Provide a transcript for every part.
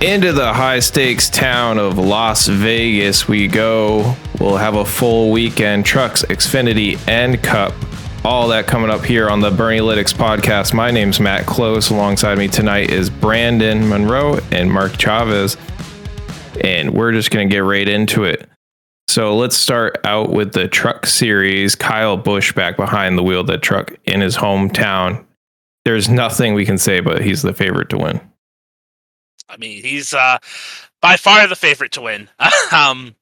Into the high stakes town of Las Vegas we go. We'll have a full weekend trucks, Xfinity, and Cup. All that coming up here on the Bernielytics podcast. My name's Matt Close. Alongside me tonight is Brandon Monroe and Mark Chavez. And we're just going to get right into it. So let's start out with the truck series. Kyle Busch back behind the wheel of the truck in his hometown. There's nothing we can say, but he's the favorite to win. I mean, he's uh, by far the favorite to win. um,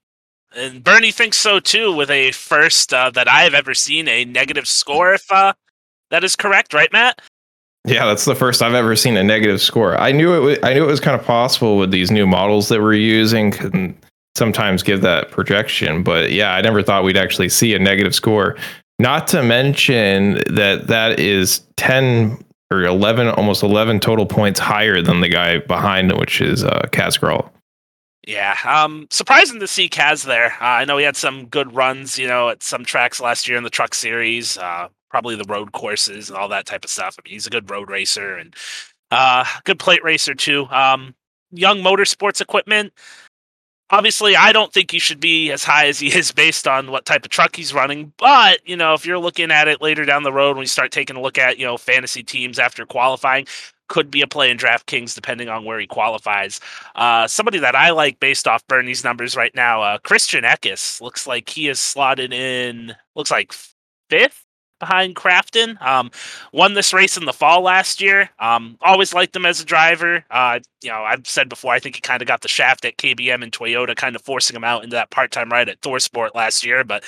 and Bernie thinks so too, with a first uh, that I've ever seen a negative score. If uh, that is correct, right, Matt? Yeah, that's the first I've ever seen a negative score. I knew it. Was, I knew it was kind of possible with these new models that we're using. Sometimes give that projection, but yeah, I never thought we'd actually see a negative score. Not to mention that that is ten or 11, almost 11 total points higher than the guy behind which is uh, Kaz Grala. Yeah, um, surprising to see Kaz there. Uh, I know he had some good runs, you know, at some tracks last year in the Truck Series, uh, probably the road courses and all that type of stuff. I mean, he's a good road racer and uh, good plate racer too. Um, young motorsports equipment obviously i don't think he should be as high as he is based on what type of truck he's running but you know if you're looking at it later down the road when you start taking a look at you know fantasy teams after qualifying could be a play in DraftKings depending on where he qualifies. Uh, somebody that I like based off Bernie's numbers right now, uh, Christian Eckes looks like he is slotted in. Looks like fifth behind Crafton. Um, won this race in the fall last year. Um, always liked him as a driver. Uh, you know, I've said before, I think he kind of got the shaft at KBM and Toyota, kind of forcing him out into that part-time ride at ThorSport last year. But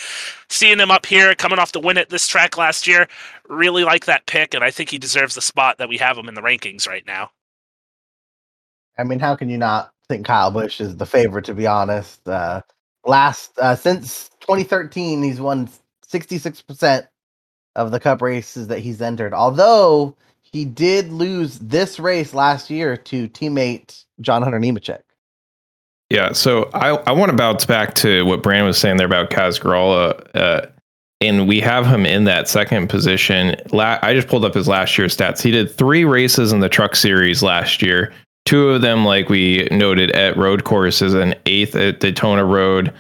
seeing him up here, coming off the win at this track last year, really like that pick, and I think he deserves the spot that we have him in the rankings right now. I mean, how can you not think Kyle Busch is the favorite? To be honest, uh, last uh, since 2013, he's won 66 percent of the cup races that he's entered. Although he did lose this race last year to teammate John Hunter Nemechek. Yeah, so I, I want to bounce back to what Brandon was saying there about Grala. Uh, and we have him in that second position. La- I just pulled up his last year's stats. He did three races in the truck series last year. Two of them, like we noted, at road courses, an eighth at Daytona Road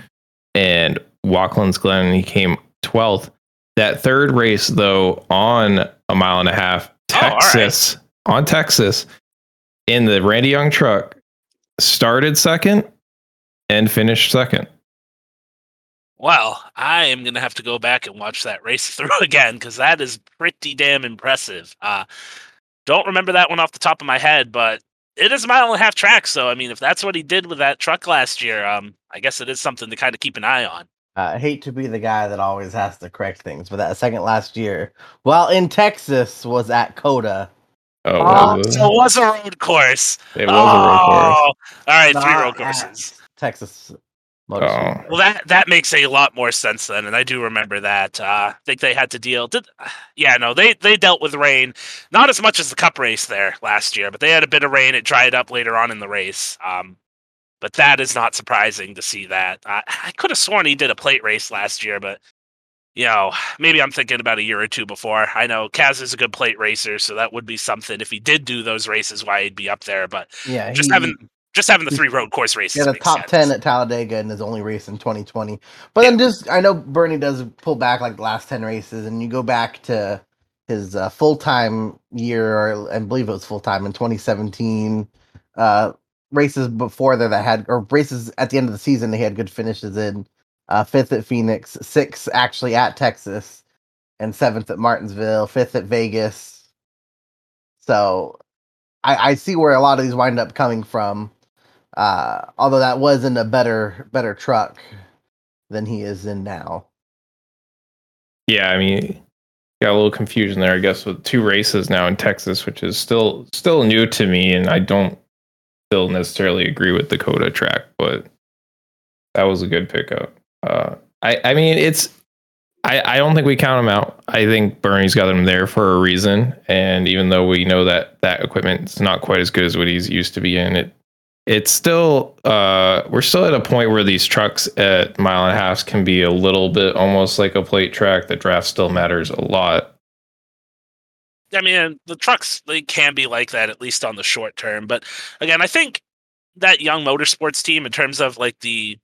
and Watkins Glen. He came 12th. That third race, though, on a mile and a half, Texas, oh, right. on Texas, in the Randy Young truck, started second and finished second. Well, I am going to have to go back and watch that race through again because that is pretty damn impressive. Uh, don't remember that one off the top of my head, but it is a mile and a half track. So, I mean, if that's what he did with that truck last year, um, I guess it is something to kind of keep an eye on. I hate to be the guy that always has to correct things, but that second last year, while in Texas, was at COTA. Oh, oh so it was a road course. It was oh, a road course. All right, Not three road courses. Texas. Oh. Well, that that makes a lot more sense then, and I do remember that. Uh, I think they had to deal. Did yeah, no, they they dealt with rain, not as much as the Cup race there last year, but they had a bit of rain. It dried up later on in the race. Um, but that is not surprising to see that. I, I could have sworn he did a plate race last year, but you know, maybe I'm thinking about a year or two before. I know Kaz is a good plate racer, so that would be something if he did do those races, why he'd be up there. But yeah, just he, having just having the three road course races. Yeah, the top sense. ten at Talladega in his only race in 2020. But yeah. then just I know Bernie does pull back like the last ten races, and you go back to his uh, full time year, or I believe it was full time in 2017. Uh, races before there that had or races at the end of the season they had good finishes in uh, fifth at Phoenix, sixth actually at Texas, and seventh at Martinsville, fifth at Vegas. So I, I see where a lot of these wind up coming from. Uh, although that was in a better better truck than he is in now. Yeah, I mean, got a little confusion there, I guess, with two races now in Texas, which is still still new to me, and I don't still necessarily agree with COTA track, but that was a good pickup. Uh, I I mean it's I, I don't think we count him out. I think Bernie's got him there for a reason, and even though we know that that equipment's not quite as good as what he's used to be in, it it's still uh, we're still at a point where these trucks at mile and a half can be a little bit almost like a plate track. The draft still matters a lot. I mean, the trucks they can be like that at least on the short term. But again, I think that young motorsports team, in terms of like the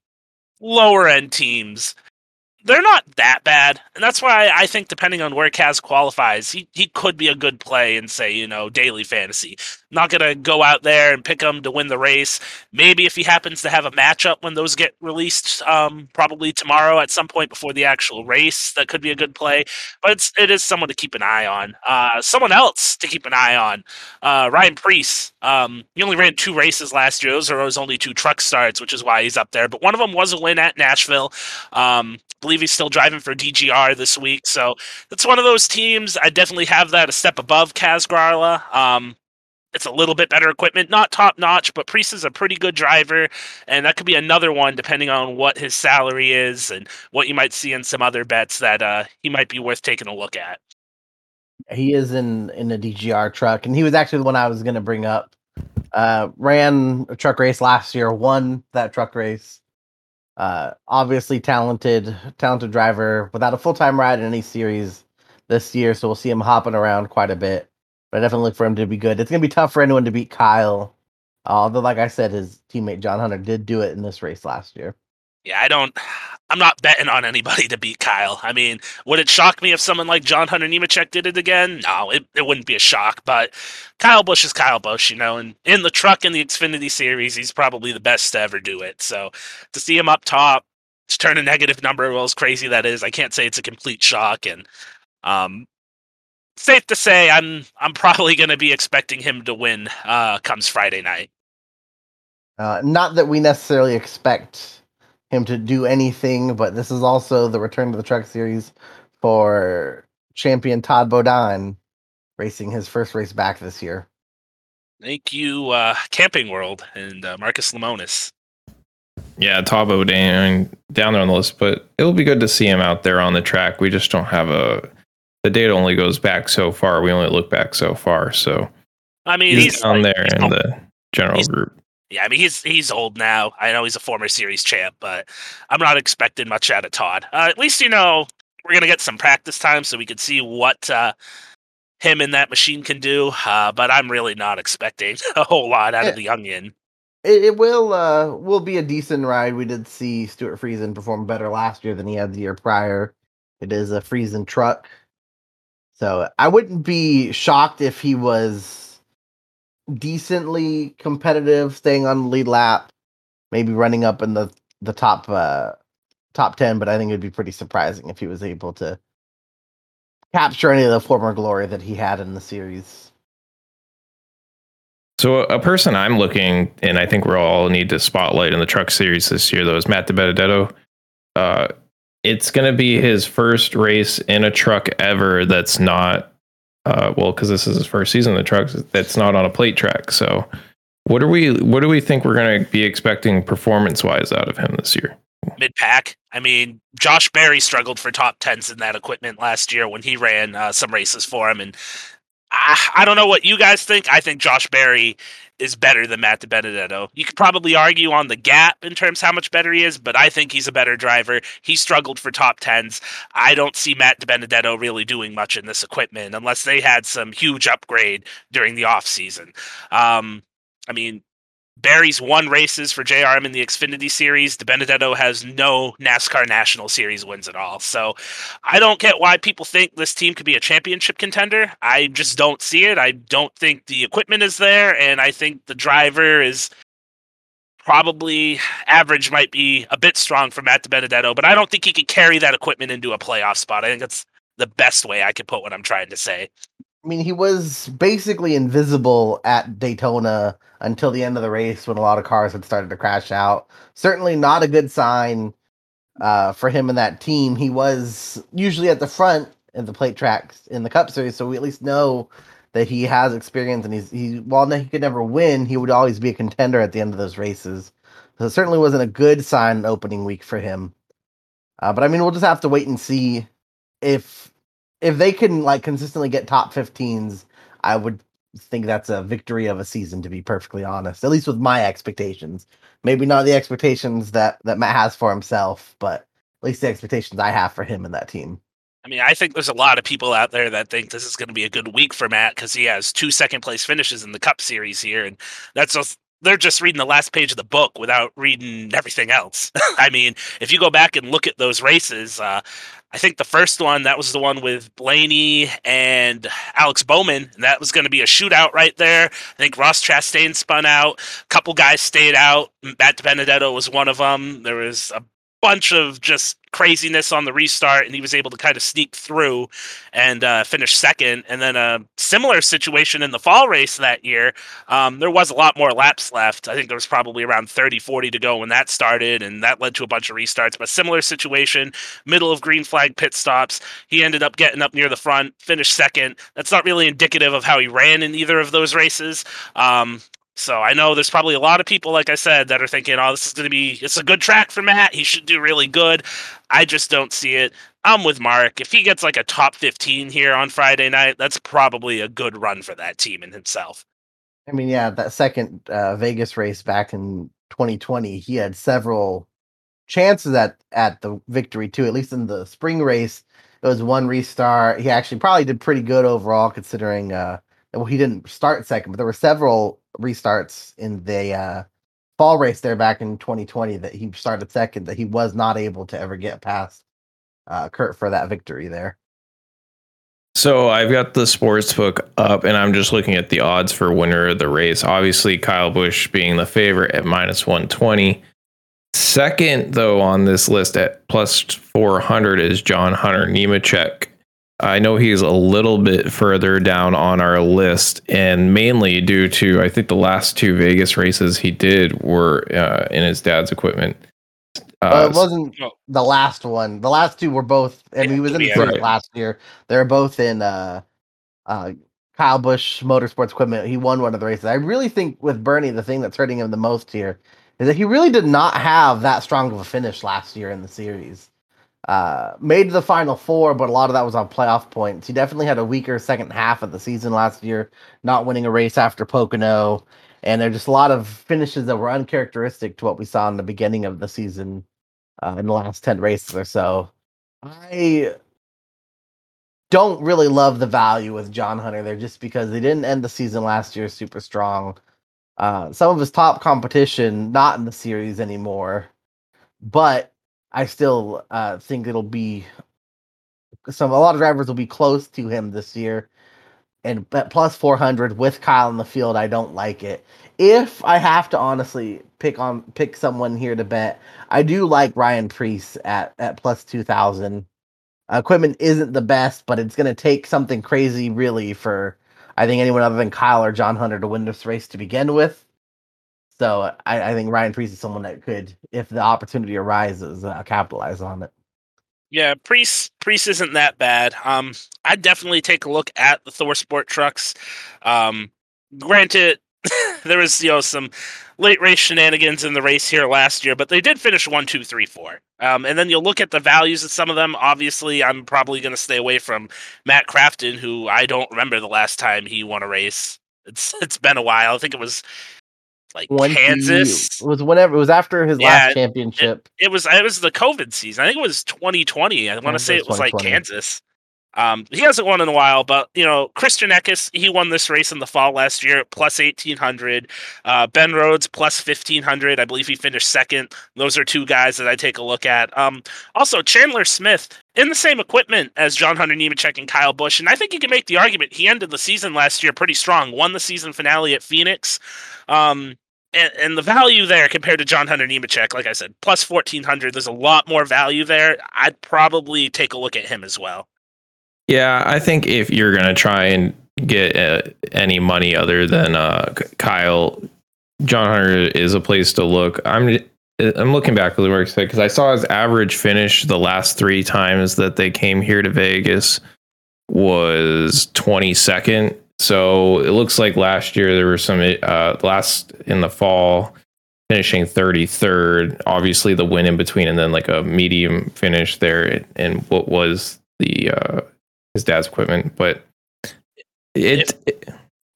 lower end teams, they're not that bad, and that's why I think depending on where Kaz qualifies, he he could be a good play in say you know daily fantasy. Not gonna go out there and pick him to win the race. Maybe if he happens to have a matchup when those get released, um, probably tomorrow at some point before the actual race, that could be a good play. But it's it is someone to keep an eye on. Uh, someone else to keep an eye on. Uh, Ryan Preece. Um, he only ran two races last year. Those are his only two truck starts, which is why he's up there. But one of them was a win at Nashville. Um, believe he's still driving for DGR this week. So that's one of those teams. I definitely have that a step above Kaz Grala. Um, it's a little bit better equipment, not top notch, but Preece is a pretty good driver, and that could be another one depending on what his salary is and what you might see in some other bets that uh, he might be worth taking a look at. He is in in a DGR truck, and he was actually the one I was going to bring up. Uh, ran a truck race last year, won that truck race. Uh, obviously talented, talented driver without a full time ride in any series this year, so we'll see him hopping around quite a bit. But I definitely look for him to be good. It's gonna be tough for anyone to beat Kyle. Although, like I said, his teammate John Hunter did do it in this race last year. Yeah, I don't. I'm not betting on anybody to beat Kyle. I mean, would it shock me if someone like John Hunter Nemechek did it again? No, it, it wouldn't be a shock. But Kyle Busch is Kyle Busch, you know, and in the truck in the Xfinity series, he's probably the best to ever do it. So to see him up top, to turn a negative number, well, as crazy that is, I can't say it's a complete shock. And um, safe to say, I'm I'm probably going to be expecting him to win uh, comes Friday night. Uh, not that we necessarily expect him to do anything, but this is also the return to the truck series for champion Todd Bodine racing his first race back this year. Thank you, uh, Camping World and uh, Marcus Lemonis. Yeah, Todd Bodine down there on the list, but it'll be good to see him out there on the track. We just don't have a. The data only goes back so far. We only look back so far. So, I mean, he's, he's down like, there he's in old. the general he's- group. Yeah, I mean he's he's old now. I know he's a former series champ, but I'm not expecting much out of Todd. Uh, at least you know we're gonna get some practice time so we can see what uh, him and that machine can do. Uh, but I'm really not expecting a whole lot out of the youngin. It, it will uh will be a decent ride. We did see Stewart Friesen perform better last year than he had the year prior. It is a Friesen truck. So I wouldn't be shocked if he was decently competitive, staying on the lead lap, maybe running up in the the top uh top ten, but I think it'd be pretty surprising if he was able to capture any of the former glory that he had in the series. So a person I'm looking, and I think we all need to spotlight in the truck series this year, though, is Matt DiBenedetto. Uh, it's going to be his first race in a truck ever that's not, uh, well, because this is his first season in the trucks. That's not on a plate track. So, what are we? What do we think we're going to be expecting performance wise out of him this year? Mid pack. I mean, Josh Berry struggled for top tens in that equipment last year when he ran uh, some races for him, and I, I don't know what you guys think. I think Josh Berry is better than Matt DiBenedetto. You could probably argue on the gap in terms how much better he is, but I think he's a better driver. He struggled for top tens. I don't see Matt DiBenedetto really doing much in this equipment unless they had some huge upgrade during the off season. Um, I mean, Berry's won races for JRM in the Xfinity Series. DiBenedetto has no NASCAR National Series wins at all. So I don't get why people think this team could be a championship contender. I just don't see it. I don't think the equipment is there, and I think the driver is probably average might be a bit strong for Matt DiBenedetto, but I don't think he could carry that equipment into a playoff spot. I think that's the best way I could put what I'm trying to say. I mean, he was basically invisible at Daytona until the end of the race when a lot of cars had started to crash out. Certainly not a good sign uh, for him and that team. He was usually at the front of the plate tracks in the Cup Series, so we at least know that he has experience and he's he while he could never win, he would always be a contender at the end of those races. So it certainly wasn't a good sign opening week for him. Uh, but I mean, we'll just have to wait and see if if they can like consistently get top 15s. I would think that's a victory of a season, to be perfectly honest. At least with my expectations. Maybe not the expectations that that Matt has for himself, but at least the expectations I have for him and that team. I mean, I think there's a lot of people out there that think this is going to be a good week for Matt because he has two second place finishes in the Cup Series here, and that's just they're just reading the last page of the book without reading everything else. I mean, if you go back and look at those races, uh, I think the first one that was the one with Blaney and Alex Bowman, that was going to be a shootout right there. I think Ross Chastain spun out, a couple guys stayed out. Matt Benedetto was one of them. There was a bunch of just craziness on the restart, and he was able to kind of sneak through and uh, finish second. And then a similar situation in the fall race that year. Um, there was a lot more laps left. I think there was probably around 30, 40 to go when that started, and that led to a bunch of restarts. But similar situation, middle of green flag pit stops. He ended up getting up near the front, finished second. That's not really indicative of how he ran in either of those races. Um, so I know there's probably a lot of people, like I said, that are thinking, "Oh, this is going to be it's a good track for Matt. He should do really good." I just don't see it. I'm with Mark. If he gets like a top 15 here on Friday night, that's probably a good run for that team and himself. I mean, yeah, that second uh, Vegas race back in 2020, he had several chances at at the victory too. At least in the spring race, it was one restart. He actually probably did pretty good overall, considering. Uh, well, he didn't start second, but there were several restarts in the uh, fall race there back in 2020 that he started second that he was not able to ever get past uh, Kurt for that victory there. So I've got the sports book up and I'm just looking at the odds for winner of the race. Obviously, Kyle Busch being the favorite at minus 120. Second, though, on this list at plus 400 is John Hunter Nemechek I know he's a little bit further down on our list, and mainly due to I think the last two Vegas races he did were uh, in his dad's equipment. Uh, it wasn't the last one. The last two were both, I and he was in the right. last year. They're both in uh, uh, Kyle Busch Motorsports equipment. He won one of the races. I really think with Bernie, the thing that's hurting him the most here is that he really did not have that strong of a finish last year in the series uh, made the final four, but a lot of that was on playoff points. He definitely had a weaker second half of the season last year, not winning a race after Pocono. And there's just a lot of finishes that were uncharacteristic to what we saw in the beginning of the season uh, in the last 10 races or so. I don't really love the value with John Hunter there just because they didn't end the season last year super strong. Uh, some of his top competition not in the series anymore, but I still uh, think it'll be some. A lot of drivers will be close to him this year, and at plus four hundred with Kyle in the field, I don't like it. If I have to honestly pick on pick someone here to bet, I do like Ryan Preece at at plus two thousand. Uh, equipment isn't the best, but it's going to take something crazy, really, for I think anyone other than Kyle or John Hunter to win this race to begin with. So I, I think Ryan Preece is someone that could, if the opportunity arises, uh, capitalize on it. Yeah, Preece Preece isn't that bad. Um, I'd definitely take a look at the Thor Sport trucks. Um, granted, there was you know some late race shenanigans in the race here last year, but they did finish one, two, three, four. Um, and then you'll look at the values of some of them. Obviously, I'm probably going to stay away from Matt Crafton, who I don't remember the last time he won a race. It's it's been a while. I think it was like Kansas. It was whenever it was after his yeah, last championship. It, it, was it was the COVID season. I think it was 2020. I want to say it was like Kansas. Um, he hasn't won in a while, but you know, Christian Eckes, he won this race in the fall last year at plus eighteen hundred. Uh, ben Rhodes plus fifteen hundred. I believe he finished second. Those are two guys that I take a look at. Um, also Chandler Smith in the same equipment as John Hunter Nemechek and Kyle Busch, and I think you can make the argument he ended the season last year pretty strong. Won the season finale at Phoenix. Um, and, and, the value there compared to John Hunter Nemechek, like I said, plus fourteen hundred. There's a lot more value there. I'd probably take a look at him as well. Yeah, I think if you're gonna try and get uh, any money other than uh, Kyle, John Hunter is a place to look. I'm I'm looking back at the work because I saw his average finish the last three times that they came here to Vegas was 22nd so it looks like last year there were some uh, last in the fall finishing 33rd. Obviously the win in between, and then like a medium finish there, and what was the uh, his dad's equipment. But it, it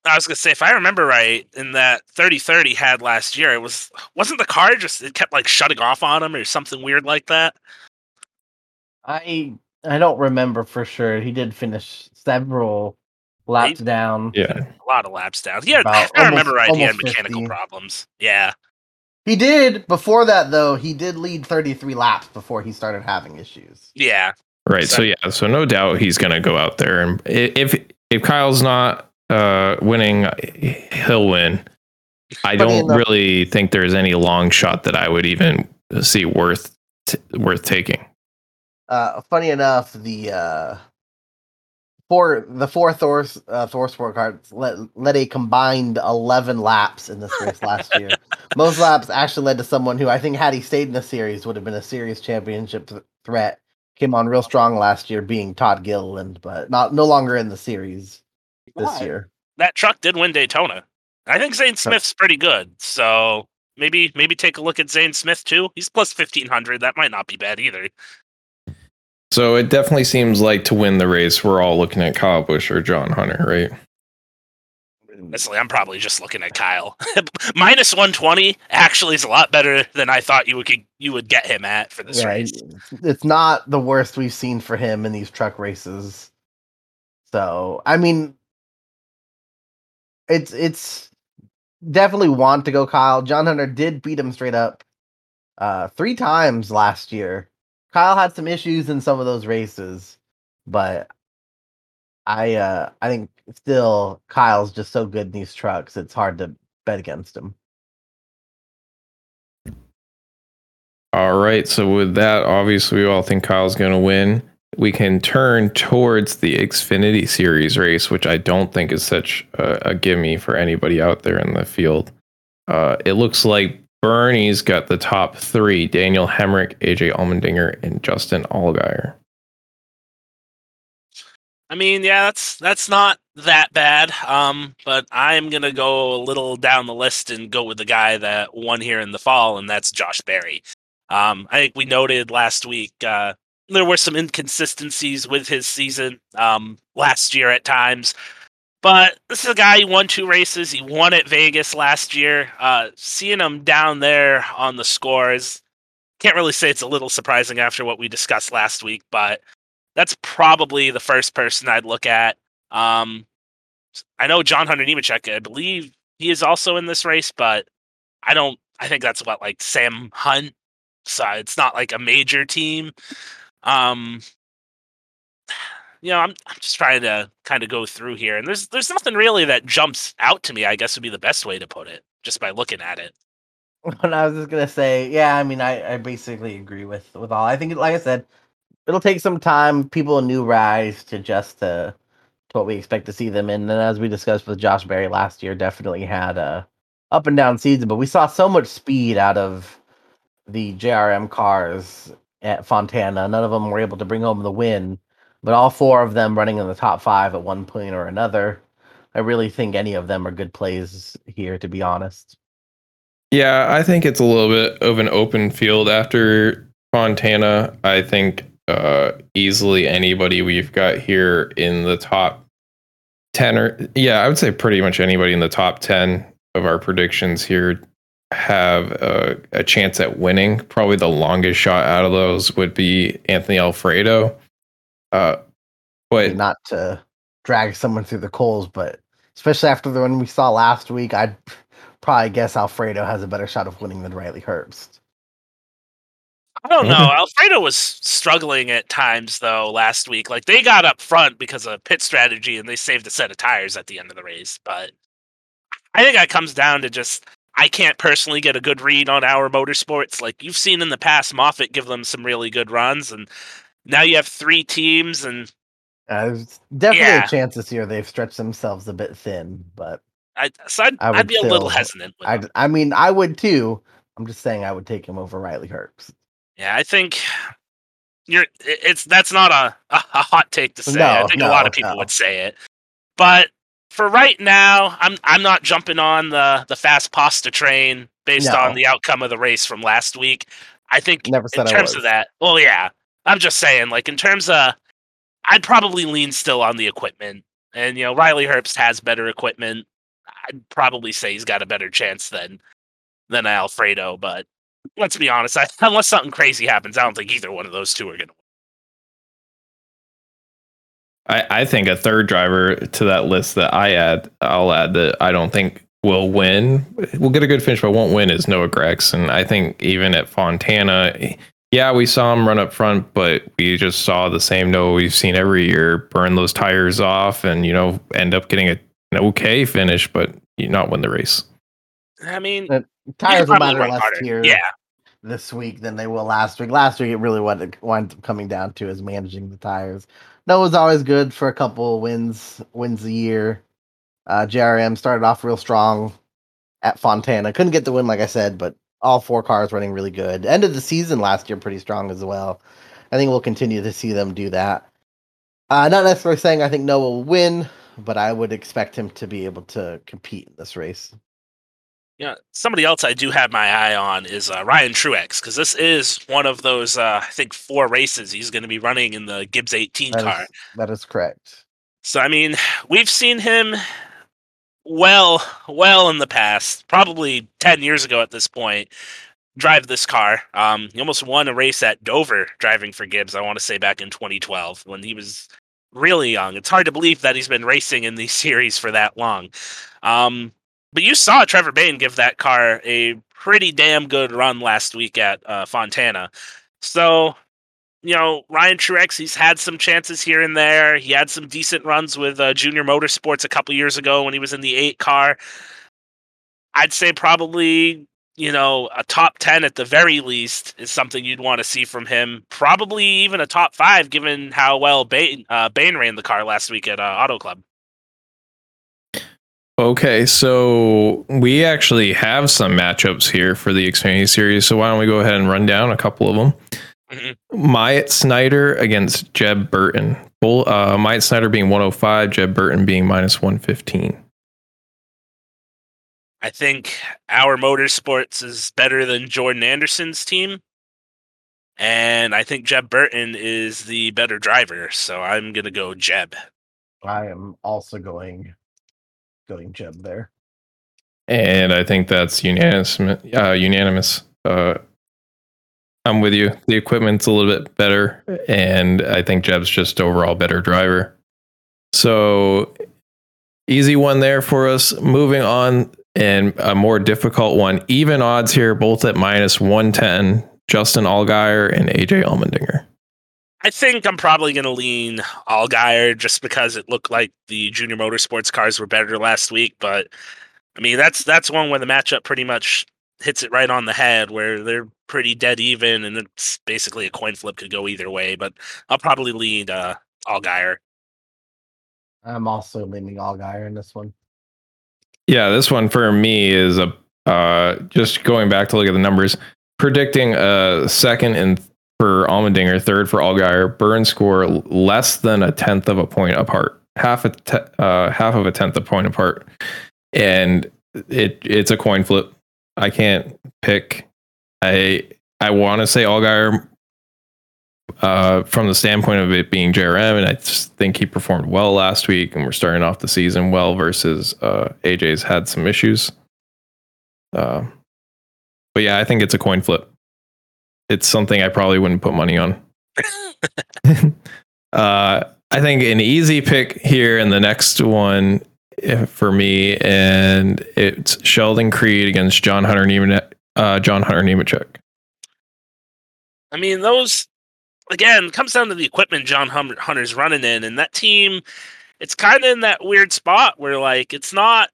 I was gonna say, if I remember right, in that 30-30 he had last year, it was wasn't the car just it kept like shutting off on him or something weird like that. I I don't remember for sure. He did finish several laps He- down. Yeah. A lot of laps down. Yeah, About if I remember almost- right, he had mechanical 50. problems. Yeah. He did before that though. He did lead 33 laps before he started having issues. Yeah. Right. So yeah. So no doubt he's going to go out there, and if if Kyle's not uh, winning, he'll win. I don't really think there's any long shot that I would even see worth t- worth taking. Uh, funny enough, the uh, four the four Thor uh, Thor sport cards led, led a combined 11 laps in this race last year. Most laps actually led to someone who I think had he stayed in the series would have been a serious championship th- threat. Came on real strong last year, being Todd Gilliland, but not no longer in the series this Why? year. That truck did win Daytona. I think Zane Smith's pretty good. So maybe maybe take a look at Zane Smith too. He's plus fifteen hundred. That might not be bad either. So it definitely seems like to win the race, we're all looking at Kyle Busch or John Hunter, right? Honestly, I'm probably just looking at Kyle. Minus one twenty actually is a lot better than I thought you would you would get him at for this Yeah, race. it's- it's not the worst we've seen for him in these truck races. So, I mean, it's it's definitely want to go Kyle. John Hunter did beat him straight up uh three times last year. Kyle had some issues in some of those races, but I uh I think still Kyle's just so good in these trucks, it's hard to bet against him. All right. So with that, obviously we all think Kyle's going to win. We can turn towards the Xfinity Series race, which I don't think is such a, a gimme for anybody out there in the field. Uh, it looks like Bernie's got the top three: Daniel Hemric, AJ Allmendinger, and Justin Allgaier. I mean, yeah, that's that's not that bad. Um, but I'm gonna go a little down the list and go with the guy that won here in the fall, and that's Josh Berry. Um, I think we noted last week uh, there were some inconsistencies with his season um, last year at times, but this is a guy who won two races. He won at Vegas last year. Uh, seeing him down there on the scores, can't really say it's a little surprising after what we discussed last week, but that's probably the first person I'd look at. Um, I know John Hunter Nemechek, I believe he is also in this race, but I don't. I think that's what like Sam Hunt. So it's not like a major team. Um, you know, I'm I'm just trying to kind of go through here, and there's there's nothing really that jumps out to me. I guess would be the best way to put it, just by looking at it. And I was just gonna say, yeah, I mean, I, I basically agree with with all. I think, like I said, it'll take some time. People new rise to just to to what we expect to see them in. And then, as we discussed with Josh Berry last year, definitely had a up and down season. But we saw so much speed out of the JRM cars at Fontana. None of them were able to bring home the win, but all four of them running in the top five at one point or another. I really think any of them are good plays here, to be honest. Yeah, I think it's a little bit of an open field after Fontana. I think uh, easily anybody we've got here in the top 10 or, yeah, I would say pretty much anybody in the top 10 of our predictions here have uh, a chance at winning. Probably the longest shot out of those would be Anthony Alfredo. Uh, but not to drag someone through the coals, but especially after the one we saw last week, I'd probably guess Alfredo has a better shot of winning than Riley Herbst. I don't know. Alfredo was struggling at times though last week. Like they got up front because of pit strategy and they saved a set of tires at the end of the race. But I think that comes down to just I can't personally get a good read on our motorsports. Like you've seen in the past, Moffitt give them some really good runs, and now you have three teams, and Uh, there's definitely Yeah. a chance this year they've stretched themselves a bit thin, but I so I'd, I I'd be a little hesitant. With I. I mean, I would too. I'm just saying I would take him over Riley Herbst. Yeah, I think you're. It's that's not a a hot take to say. I No, think a lot of people no. would say it, but for right now, I'm I'm not jumping on the the fast pasta train based No. on the outcome of the race from last week. I think Never in said I terms of that, well, yeah, I'm just saying, like in terms of, I'd probably lean still on the equipment, and you know, Riley Herbst has better equipment. I'd probably say he's got a better chance than than Alfredo. But let's be honest, I, unless something crazy happens, I don't think either one of those two are going to. I, I think a third driver to that list that I add, I'll add that I don't think will win. We'll get a good finish, but won't win is Noah Gragson. I think even at Fontana, yeah, we saw him run up front, but we just saw the same Noah we've seen every year burn those tires off and, you know, end up getting a, an okay finish, but you not win the race. I mean, The tires will probably matter run less harder. here Yeah, this week than they will last week. Last week, it really what it winds up coming down to is managing the tires. Noah's always good for a couple wins, wins a year. Uh, JRM started off real strong at Fontana. Couldn't get the win, like I said, but all four cars running really good. End of the season last year, pretty strong as well. I think we'll continue to see them do that. Uh, not necessarily saying I think Noah will win, but I would expect him to be able to compete in this race. Yeah, somebody else I do have my eye on is uh, Ryan Truex because this is one of those uh, I think four races he's going to be running in the Gibbs 18 That car. is, that is correct. So I mean, we've seen him well, well in the past, probably 10 years ago at this point, drive this car. Um, he almost won a race at Dover driving for Gibbs. I want to say back in 2012 when he was really young. It's hard to believe that he's been racing in these series for that long. Um, but you saw Trevor Bayne give that car a pretty damn good run last week at uh, Fontana. So, you know, Ryan Truex, he's had some chances here and there. He had some decent runs with uh, Junior Motorsports a couple years ago when he was in the eight car. I'd say probably, you know, a top 10 at the very least is something you'd want to see from him. Probably even a top five, given how well Bayne, uh, Bayne ran the car last week at uh, Auto Club. Okay, so we actually have some matchups here for the Xfinity series. So why don't we go ahead and run down a couple of them? Mhm. Myatt Snider against Jeb Burton. Bull, uh, Myatt Snider being 105, Jeb Burton being minus 115. I think our motorsports is better than Jordan Anderson's team. And I think Jeb Burton is the better driver. So I'm going to go Jeb. I am also going going Jeb there. And I think that's unanimous. Uh, unanimous. Uh, I'm with you. The equipment's a little bit better, and I think Jeb's just overall better driver. So easy one there for us. Moving on, and a more difficult one. Even odds here, both at minus 110. Justin Allgaier and AJ Allmendinger. I think I'm probably going to lean Allgaier just because it looked like the junior motorsports cars were better last week. But I mean, that's that's one where the matchup pretty much hits it right on the head, where they're pretty dead even, and it's basically a coin flip could go either way. But I'll probably lean uh, Allgaier. I'm also leaning Allgaier in this one. Yeah, this one for me is a uh, just going back to look at the numbers, predicting a second and for Allmendinger, third for Allgaier, Burns score less than a tenth of a point apart, half a te- uh, half of a tenth of a point apart, and it it's a coin flip. I can't pick. I I want to say Allgaier uh, from the standpoint of it being JRM, and I just think he performed well last week, and we're starting off the season well versus uh, AJ's had some issues. Uh, but yeah, I think it's a coin flip. It's something I probably wouldn't put money on. uh, I think an easy pick here in the next one eh, for me, and it's Sheldon Creed against John Hunter Nemechek. Uh, John Hunter Nemechek. I mean, those again comes down to the equipment John Hum- Hunter's running in, and that team. It's kind of in that weird spot where like it's not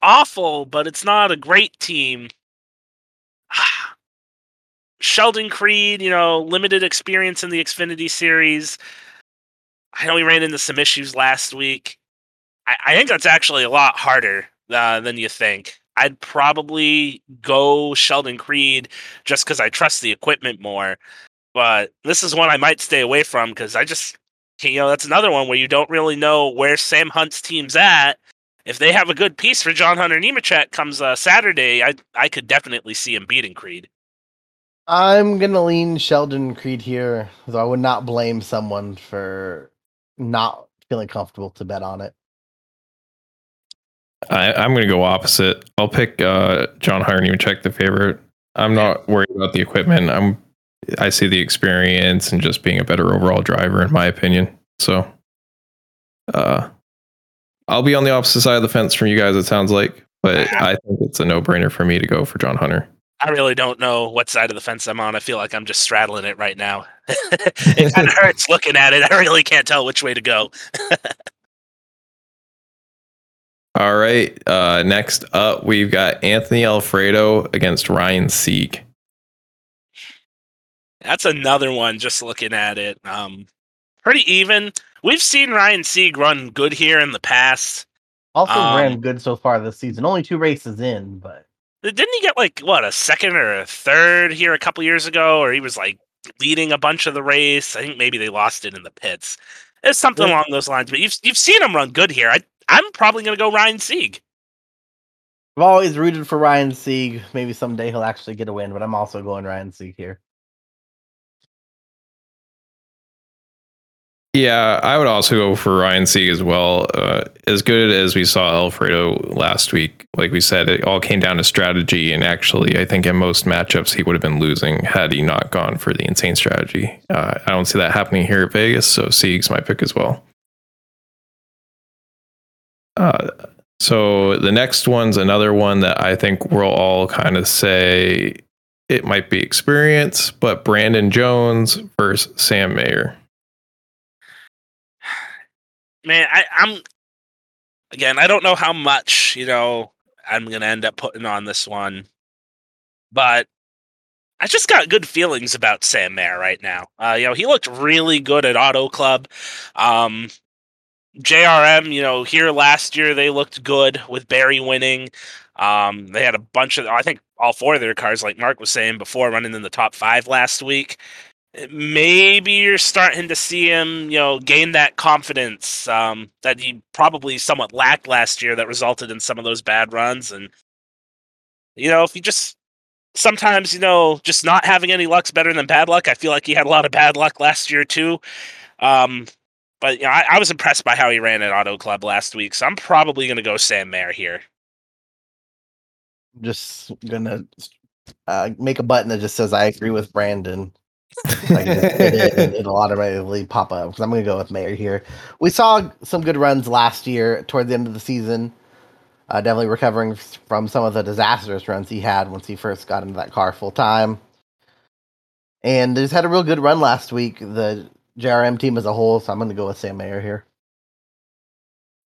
awful, but it's not a great team. Sheldon Creed, you know, limited experience in the Xfinity series. I know he ran into some issues last week. I, I think that's actually a lot harder uh, than you think. I'd probably go Sheldon Creed just because I trust the equipment more. But this is one I might stay away from because I just, you know, that's another one where you don't really know where Sam Hunt's team's at. If they have a good piece for John Hunter Nemechek comes uh, Saturday, I I could definitely see him beating Creed. I'm gonna lean Sheldon Creed here, though I would not blame someone for not feeling comfortable to bet on it. I, I'm going to go opposite. I'll pick uh, John Hunter Nemechek the favorite. I'm not worried about the equipment. I'm I see the experience and just being a better overall driver, in my opinion. So, uh, I'll be on the opposite side of the fence from you guys. It sounds like, but I think it's a no brainer for me to go for John Hunter. I really don't know what side of the fence I'm on. I feel like I'm just straddling it right now. it kind of hurts looking at it. I really can't tell which way to go. All right. Uh, next up, we've got Anthony Alfredo against Ryan Sieg. That's another one. Just looking at it, um, pretty even. We've seen Ryan Sieg run good here in the past. Also um, ran good so far this season. Only two races in, but didn't he get like what a second or a third here a couple years ago, or he was like leading a bunch of the race? I think maybe they lost it in the pits. It's something yeah. along those lines. But you've you've seen him run good here. I I'm probably going to go Ryan Sieg. I've always rooted for Ryan Sieg. Maybe someday he'll actually get a win, but I'm also going Ryan Sieg here. Yeah, I would also go for Ryan Sieg as well. Uh, as good as we saw Alfredo last week, like we said, it all came down to strategy. And actually, I think in most matchups, he would have been losing had he not gone for the insane strategy. Uh, I don't see that happening here at Vegas, so Sieg's my pick as well. Uh, so the next one's another one that I think we'll all kind of say it might be experience, but Brandon Jones versus Sam Mayer. Man, I, I'm again. I don't know how much you know I'm gonna end up putting on this one, but I just got good feelings about Sam Mayer right now. Uh, you know, he looked really good at Auto Club. Um, JRM, you know, here last year they looked good with Berry winning. Um, they had a bunch of, I think all four of their cars, like Mark was saying before, running in the top five last week. Maybe you're starting to see him, you know, gain that confidence um, that he probably somewhat lacked last year that resulted in some of those bad runs. And, you know, if you just sometimes, you know, just not having any luck's better than bad luck. I feel like he had a lot of bad luck last year too. Um, but you know, I, I, was impressed by how he ran at Auto Club last week, so I'm probably going to go Sam Mayer here. Just gonna uh, make a button that just says I agree with Brandon. I can just it, it'll automatically pop up because I'm going to go with Mayer here. We saw some good runs last year toward the end of the season. Uh, definitely recovering from some of the disastrous runs he had once he first got into that car full time. And he's had a real good run last week. The JRM team as a whole, so I'm going to go with Sam Mayer here.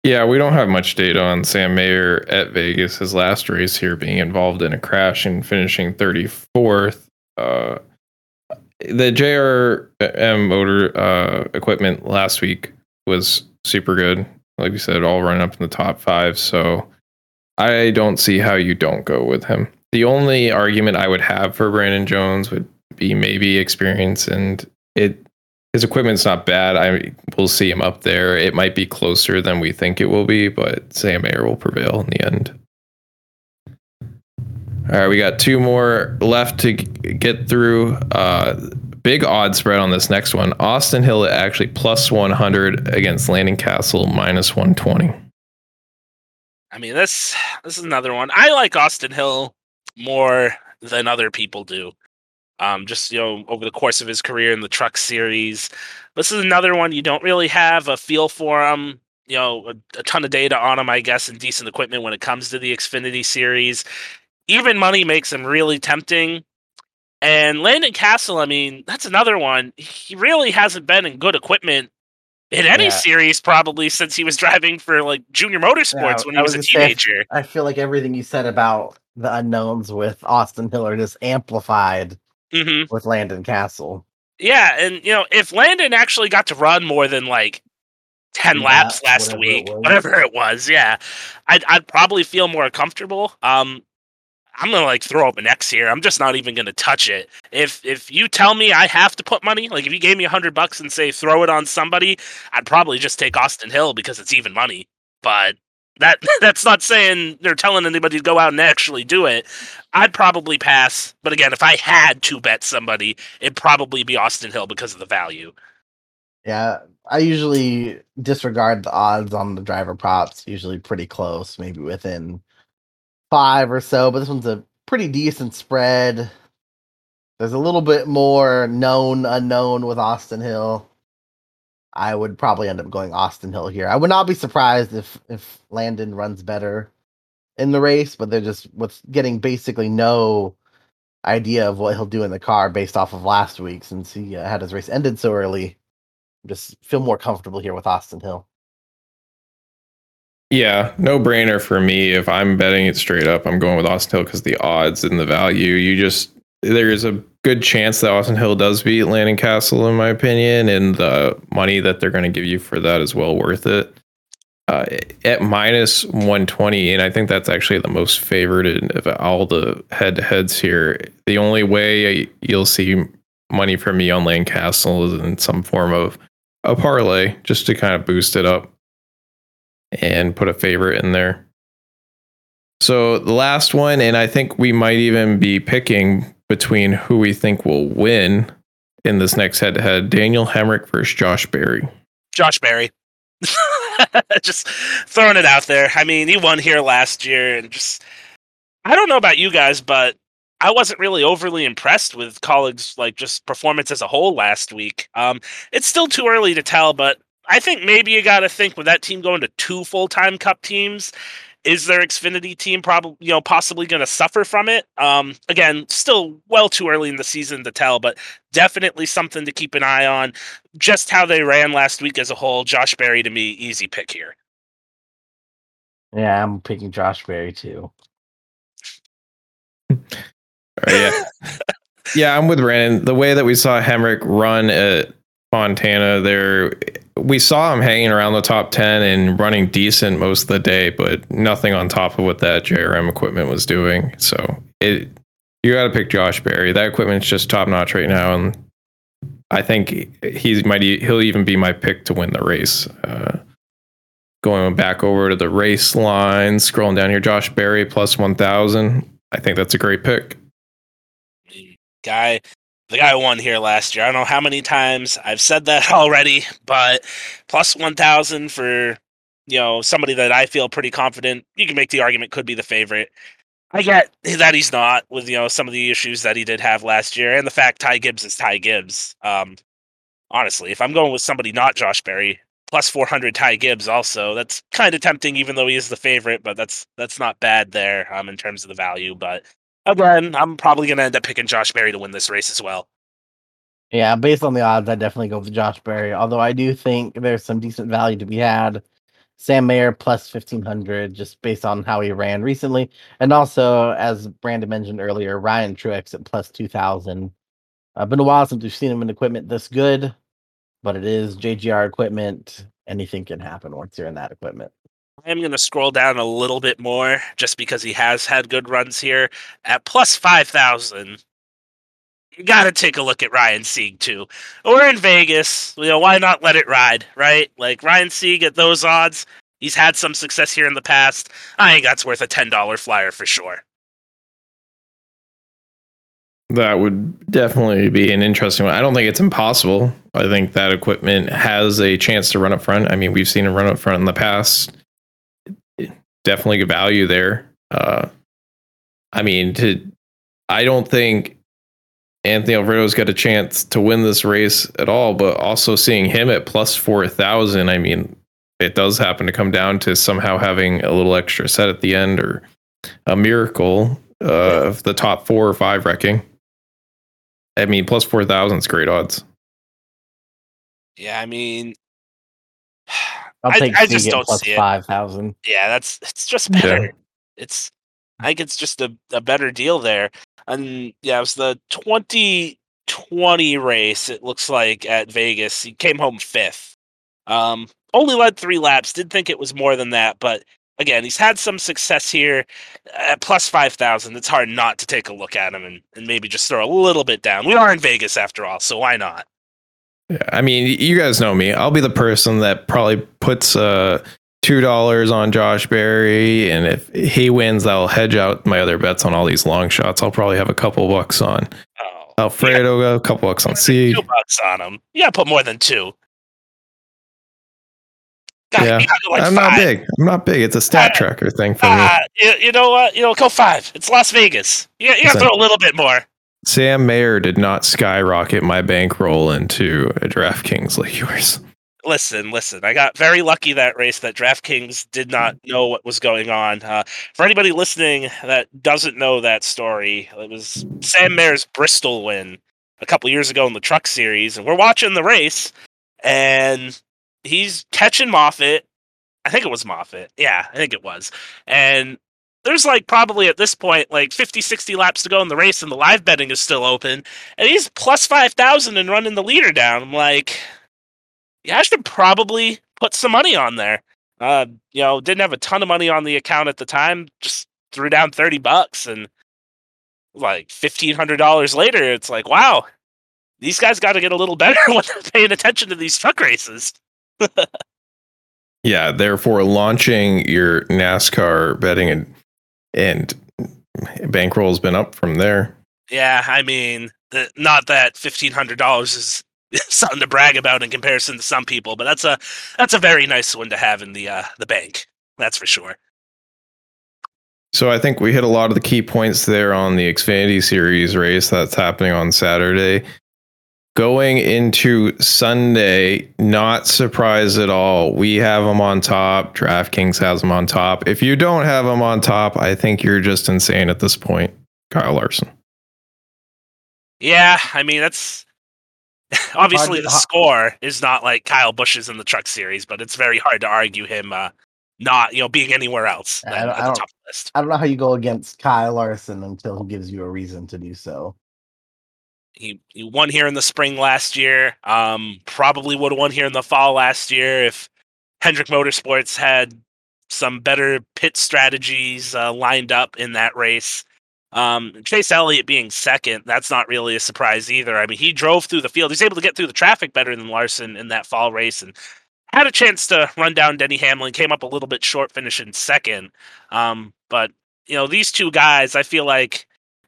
Yeah, we don't have much data on Sam Mayer at Vegas. His last race here being involved in a crash and finishing 34th. Uh, the JRM motor uh, equipment last week was super good. Like you said, all running up in the top five. So I don't see how you don't go with him. The only argument I would have for Brandon Jones would be maybe experience, and it his equipment's not bad. I will see him up there. It might be closer than we think it will be, but Sam Mayer will prevail in the end. All right, we got two more left to get through. Uh, big odd spread on this next one. Austin Hill actually plus 100 against Landon Cassill minus 120. I mean, this this is another one. I like Austin Hill more than other people do um, just you know over the course of his career in the truck series. This is another one you don't really have a feel for him. You know, a, a ton of data on him, I guess, and decent equipment when it comes to the Xfinity series. Even money makes him really tempting. And Landon Cassill, I mean, that's another one. He really hasn't been in good equipment in any yeah. series probably since he was driving for like junior motorsports yeah, when he was, was a teenager. Say, I feel like everything you said about the unknowns with Austin Hill are just amplified mm-hmm. with Landon Cassill. Yeah, and you know, if Landon actually got to run more than like 10 yeah, laps last whatever week, it whatever it was, yeah, I'd, I'd probably feel more comfortable. Um, I'm gonna like throw up an X here. I'm just not even gonna touch it. If if you tell me I have to put money, like if you gave me a hundred bucks and say throw it on somebody, I'd probably just take Austin Hill because it's even money. But that that's not saying they're telling anybody to go out and actually do it. I'd probably pass, but again, if I had to bet somebody, it'd probably be Austin Hill because of the value. Yeah, I usually disregard the odds on the driver props. Usually pretty close, maybe within five or so. But this one's a pretty decent spread. There's a little bit more known unknown with Austin Hill. I would probably end up going Austin Hill here. I would not be surprised if if Landon runs better in the race, but they're just with getting basically no idea of what he'll do in the car based off of last week since he uh, had his race ended so early. Just feel more comfortable here with Austin Hill. Yeah, no brainer for me. If I'm betting it straight up, I'm going with Austin Hill because the odds and the value. You just there is a good chance that Austin Hill does beat Landon Cassill, in my opinion, and the money that they're going to give you for that is well worth it. Uh, at minus 120, and I think that's actually the most favored of all the head to heads here. The only way you'll see money from me on Landon Cassill is in some form of a parlay just to kind of boost it up and put a favorite in there. So the last one, and I think we might even be picking between who we think will win in this next head to head Daniel Hemric versus Josh Berry. Josh Berry. just throwing it out there. I mean, he won here last year and just I don't know about you guys, but I wasn't really overly impressed with Kaulig's like just performance as a whole last week. Um, it's still too early to tell, but I think maybe you got to think with that team going to two full time Cup teams, is their Xfinity team probably you know possibly going to suffer from it? Um, again, still well too early in the season to tell, but definitely something to keep an eye on. Just how they ran last week as a whole, Josh Berry to me, easy pick here. Yeah, I'm picking Josh Berry too. yeah, yeah, I'm with Brandon. The way that we saw Hemric run at Fontana, there we saw him hanging around the top 10 and running decent most of the day, but nothing on top of what that JRM equipment was doing. So it you got to pick Josh Berry. That equipment's just top notch right now, and I think he might he'll even be my pick to win the race. Uh, going back over to the race line, scrolling down here, Josh Berry plus one thousand. I think that's a great pick. Guy the guy won here last year. I don't know how many times I've said that already, but plus 1000 for you know somebody that I feel pretty confident. You can make the argument could be the favorite. I get that he's not with you know some of the issues that he did have last year, and the fact Ty Gibbs is Ty Gibbs. Um, honestly, if I'm going with somebody not Josh Berry, plus 400 Ty Gibbs also, that's kind of tempting, even though he is the favorite. But that's that's not bad there um, in terms of the value. But again, I'm probably going to end up picking Josh Berry to win this race as well. Yeah, based on the odds, I definitely go with Josh Berry. Although I do think there's some decent value to be had. Sam Mayer plus fifteen hundred, just based on how he ran recently, and also as Brandon mentioned earlier, Ryan Truex at plus two thousand. Uh, been a while since we've seen him in equipment this good, but it is JGR equipment. Anything can happen once you're in that equipment. Am going to scroll down a little bit more just because he has had good runs here at plus 5,000. You got to take a look at Ryan Sieg too. We're in Vegas. You know, why not let it ride, right? Like Ryan Sieg at those odds, he's had some success here in the past. I think that's worth a $10 flyer for sure. That would definitely be an interesting one. I don't think it's impossible. I think that equipment has a chance to run up front. I mean, we've seen him run up front in the past definitely value there. Uh, I mean, to I don't think Anthony Alfredo's got a chance to win this race at all, but also seeing him at plus four thousand, I mean, it does happen to come down to somehow having a little extra set at the end or a miracle uh, of the top four or five wrecking. I mean, plus four thousand is great odds. Yeah, I mean, I'll take I, I just don't see it. five thousand. Yeah, that's it's just better. Yeah. It's I think it's just a, a better deal there. And yeah, it was the twenty twenty race. It looks like at Vegas, he came home fifth. Um, only led three laps. Did think it was more than that, but again, he's had some success here at plus 5,000. It's hard not to take a look at him and, and maybe just throw a little bit down. We are in Vegas after all, so why not? I mean, you guys know me. I'll be the person that probably puts uh, two dollars on Josh Berry, and if he wins, I'll hedge out my other bets on all these long shots. I'll probably have a couple bucks on oh, Alfredo, yeah. a couple bucks on C. Two bucks on him. Yeah, put more than two. God, Yeah, gotta like I'm not big. I'm not big. It's a stat Uh, tracker thing for me. Ah, you, you know what? You know, go five. It's Las Vegas. You, you got to throw a little bit more. Sam Mayer did not skyrocket my bankroll into a DraftKings like yours. Listen, listen. I got very lucky that race that DraftKings did not know what was going on. Uh, for anybody listening that doesn't know that story, it was Sam Mayer's Bristol win a couple years ago in the Truck Series, and we're watching the race, and he's catching Moffitt. I think it was Moffitt. Yeah, I think it was. And there's like probably at this point like 50, 60 laps to go in the race, and the live betting is still open, and he's plus 5,000 and running the leader down. I'm like, yeah, I should probably put some money on there. Uh, you know, didn't have a ton of money on the account at the time, just threw down 30 bucks and like $1,500 later, it's like, wow, these guys got to get a little better when they're paying attention to these truck races. Yeah, therefore launching your NASCAR betting and and bankroll's been up from there. Yeah, I mean, not that $1,500 is something to brag about in comparison to some people, but that's a that's a very nice one to have in the uh, the bank. That's for sure. So I think we hit a lot of the key points there on the Xfinity Series race that's happening on Saturday. Going into Sunday, not surprised at all. We have them on top. DraftKings has them on top. If you don't have them on top, I think you're just insane at this point. Kyle Larson. Yeah, I mean that's obviously the score is not like Kyle Busch's in the Truck Series, but it's very hard to argue him uh, not you know being anywhere else I don't- at I the don't- top of the list. I don't know how you go against Kyle Larson until he gives you a reason to do so. He he won here in the spring last year. Um, probably would have won here in the fall last year if Hendrick Motorsports had some better pit strategies uh, lined up in that race. Um, Chase Elliott being second, that's not really a surprise either. I mean, he drove through the field. He's able to get through the traffic better than Larson in that fall race and had a chance to run down Denny Hamlin, came up a little bit short, finishing second. Um, but, you know, these two guys, I feel like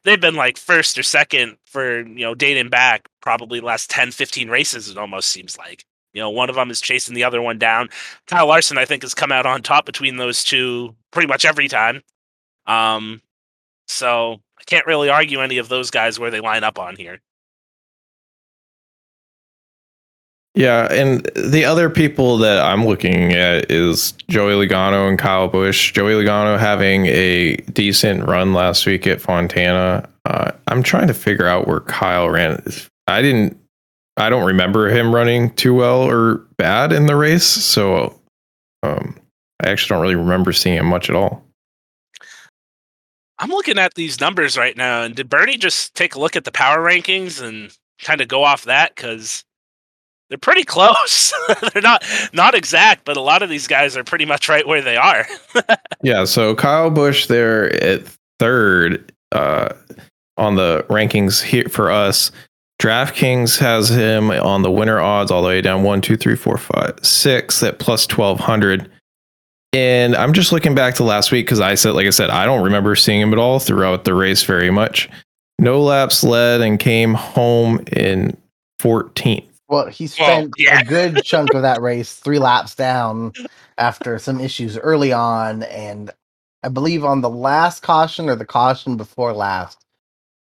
they've been like first or second for, you know, dating back probably last 10, 15 races, it almost seems like. You know, one of them is chasing the other one down. Kyle Larson, I think, has come out on top between those two pretty much every time. Um, so I can't really argue any of those guys where they line up on here. Yeah, and the other people that I'm looking at is Joey Logano and Kyle Busch. Joey Logano having a decent run last week at Fontana. Uh, I'm trying to figure out where Kyle ran. I didn't. I don't remember him running too well or bad in the race, so um, I actually don't really remember seeing him much at all. I'm looking at these numbers right now, and did Bernie just take a look at the power rankings and kind of go off that? Because they're pretty close. they're not not exact, but a lot of these guys are pretty much right where they are. Yeah, so Kyle Busch there at third uh, on the rankings here for us. DraftKings has him on the winner odds all the way down one, two, three, four, five, six at plus twelve hundred. And I'm just looking back to last week because I said, like I said, I don't remember seeing him at all throughout the race very much. No laps led and came home in 14th. Well, he spent yeah. a good chunk of that race three laps down after some issues early on, and I believe on the last caution or the caution before last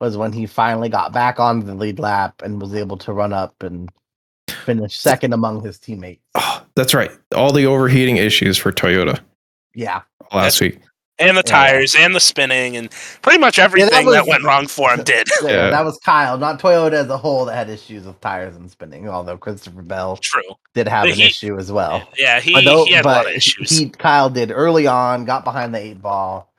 was when he finally got back on the lead lap and was able to run up and finish second among his teammates. Oh, that's right. All the overheating issues for Toyota Yeah, last week. And the Yeah. tires and the spinning and pretty much everything that, was- went wrong for him did. yeah, Yeah. that was Kyle, not Toyota as a whole, that had issues with tires and spinning. Although Christopher Bell True. did have But an he- issue as well. Yeah, he, But, though- he had a lot but of issues. He Kyle did early on, got behind the eight ball,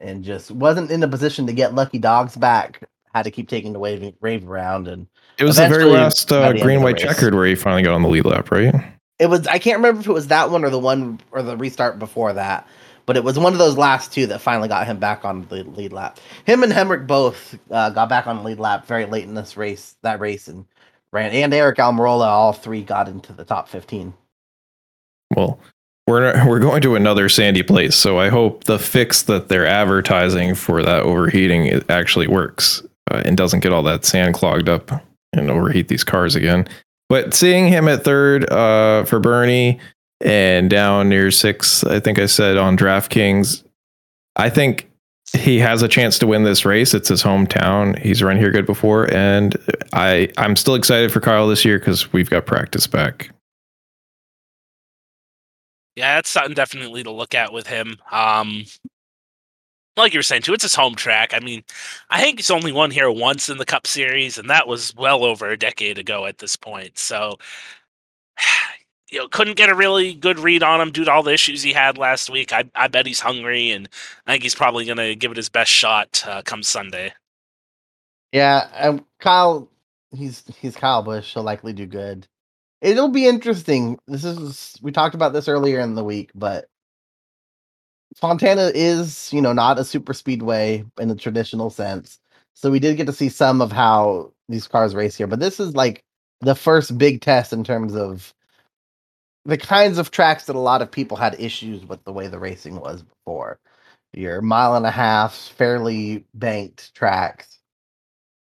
and just wasn't in a position to get lucky dogs back. Had to keep taking the wave rave around, and It was the very last uh, the end of green the white checkered where he finally got on the lead lap, right? it was I can't remember if it was that one or the one or the restart before that, but it was one of those last two that finally got him back on the lead lap. Him and Hemric both uh, got back on the lead lap very late in this race, that race, and ran. And Aric Almirola, all three got into the top fifteen. Well, we're we're going to another sandy place, so I hope the fix that they're advertising for that overheating actually works uh, and doesn't get all that sand clogged up and overheat these cars again. But seeing him at third uh, for Bernie and down near six. I think I said on DraftKings. I think he has a chance to win this race. It's his hometown. He's run here good before, and I I'm still excited for Kyle this year because we've got practice back. Yeah, that's something definitely to look at with him. Um, like you were saying too, it's his home track. I mean, I think he's only won here once in the Cup Series, and that was well over a decade ago at this point. So, you know, couldn't get a really good read on him due to all the issues he had last week. I, I bet he's hungry, and I think he's probably going to give it his best shot uh, come Sunday. Yeah, um, Kyle, he's he's Kyle Busch. He'll likely do good. It'll be interesting. This is we talked about this earlier in the week, but Fontana is, you know, not a super speedway in the traditional sense. So we did get to see some of how these cars race here, but this is like the first big test in terms of the kinds of tracks that a lot of people had issues with the way the racing was before. Your mile and a half, fairly banked tracks.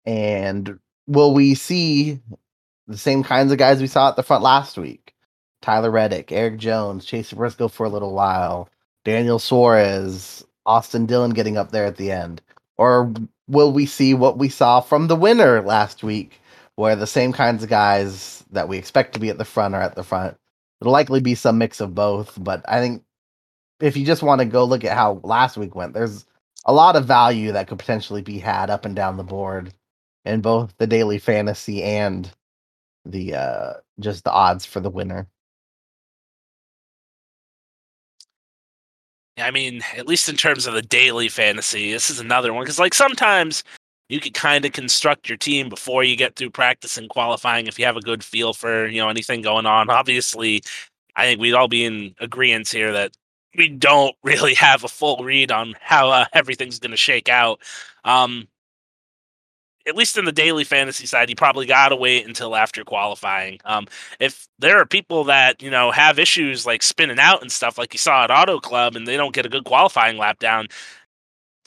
And will we see the same kinds of guys we saw at the front last week? Tyler Reddick, Erik Jones, Chase Briscoe for a little while, Daniel Suarez, Austin Dillon getting up there at the end? Or will we see what we saw from the winner last week, where the same kinds of guys that we expect to be at the front are at the front? It'll likely be some mix of both, but I think if you just want to go look at how last week went, there's a lot of value that could potentially be had up and down the board in both the daily fantasy and the uh just the odds for the winner. Yeah, I mean, at least in terms of the daily fantasy, this is another one because, like, sometimes you could kind of construct your team before you get through practice and qualifying if you have a good feel for you know anything going on. Obviously, I think we'd all be in agreement here that we don't really have a full read on how uh, everything's going to shake out. Um, at least in the daily fantasy side, you probably got to wait until after qualifying. Um, if there are people that you know have issues like spinning out and stuff, like you saw at Auto Club, and they don't get a good qualifying lap down,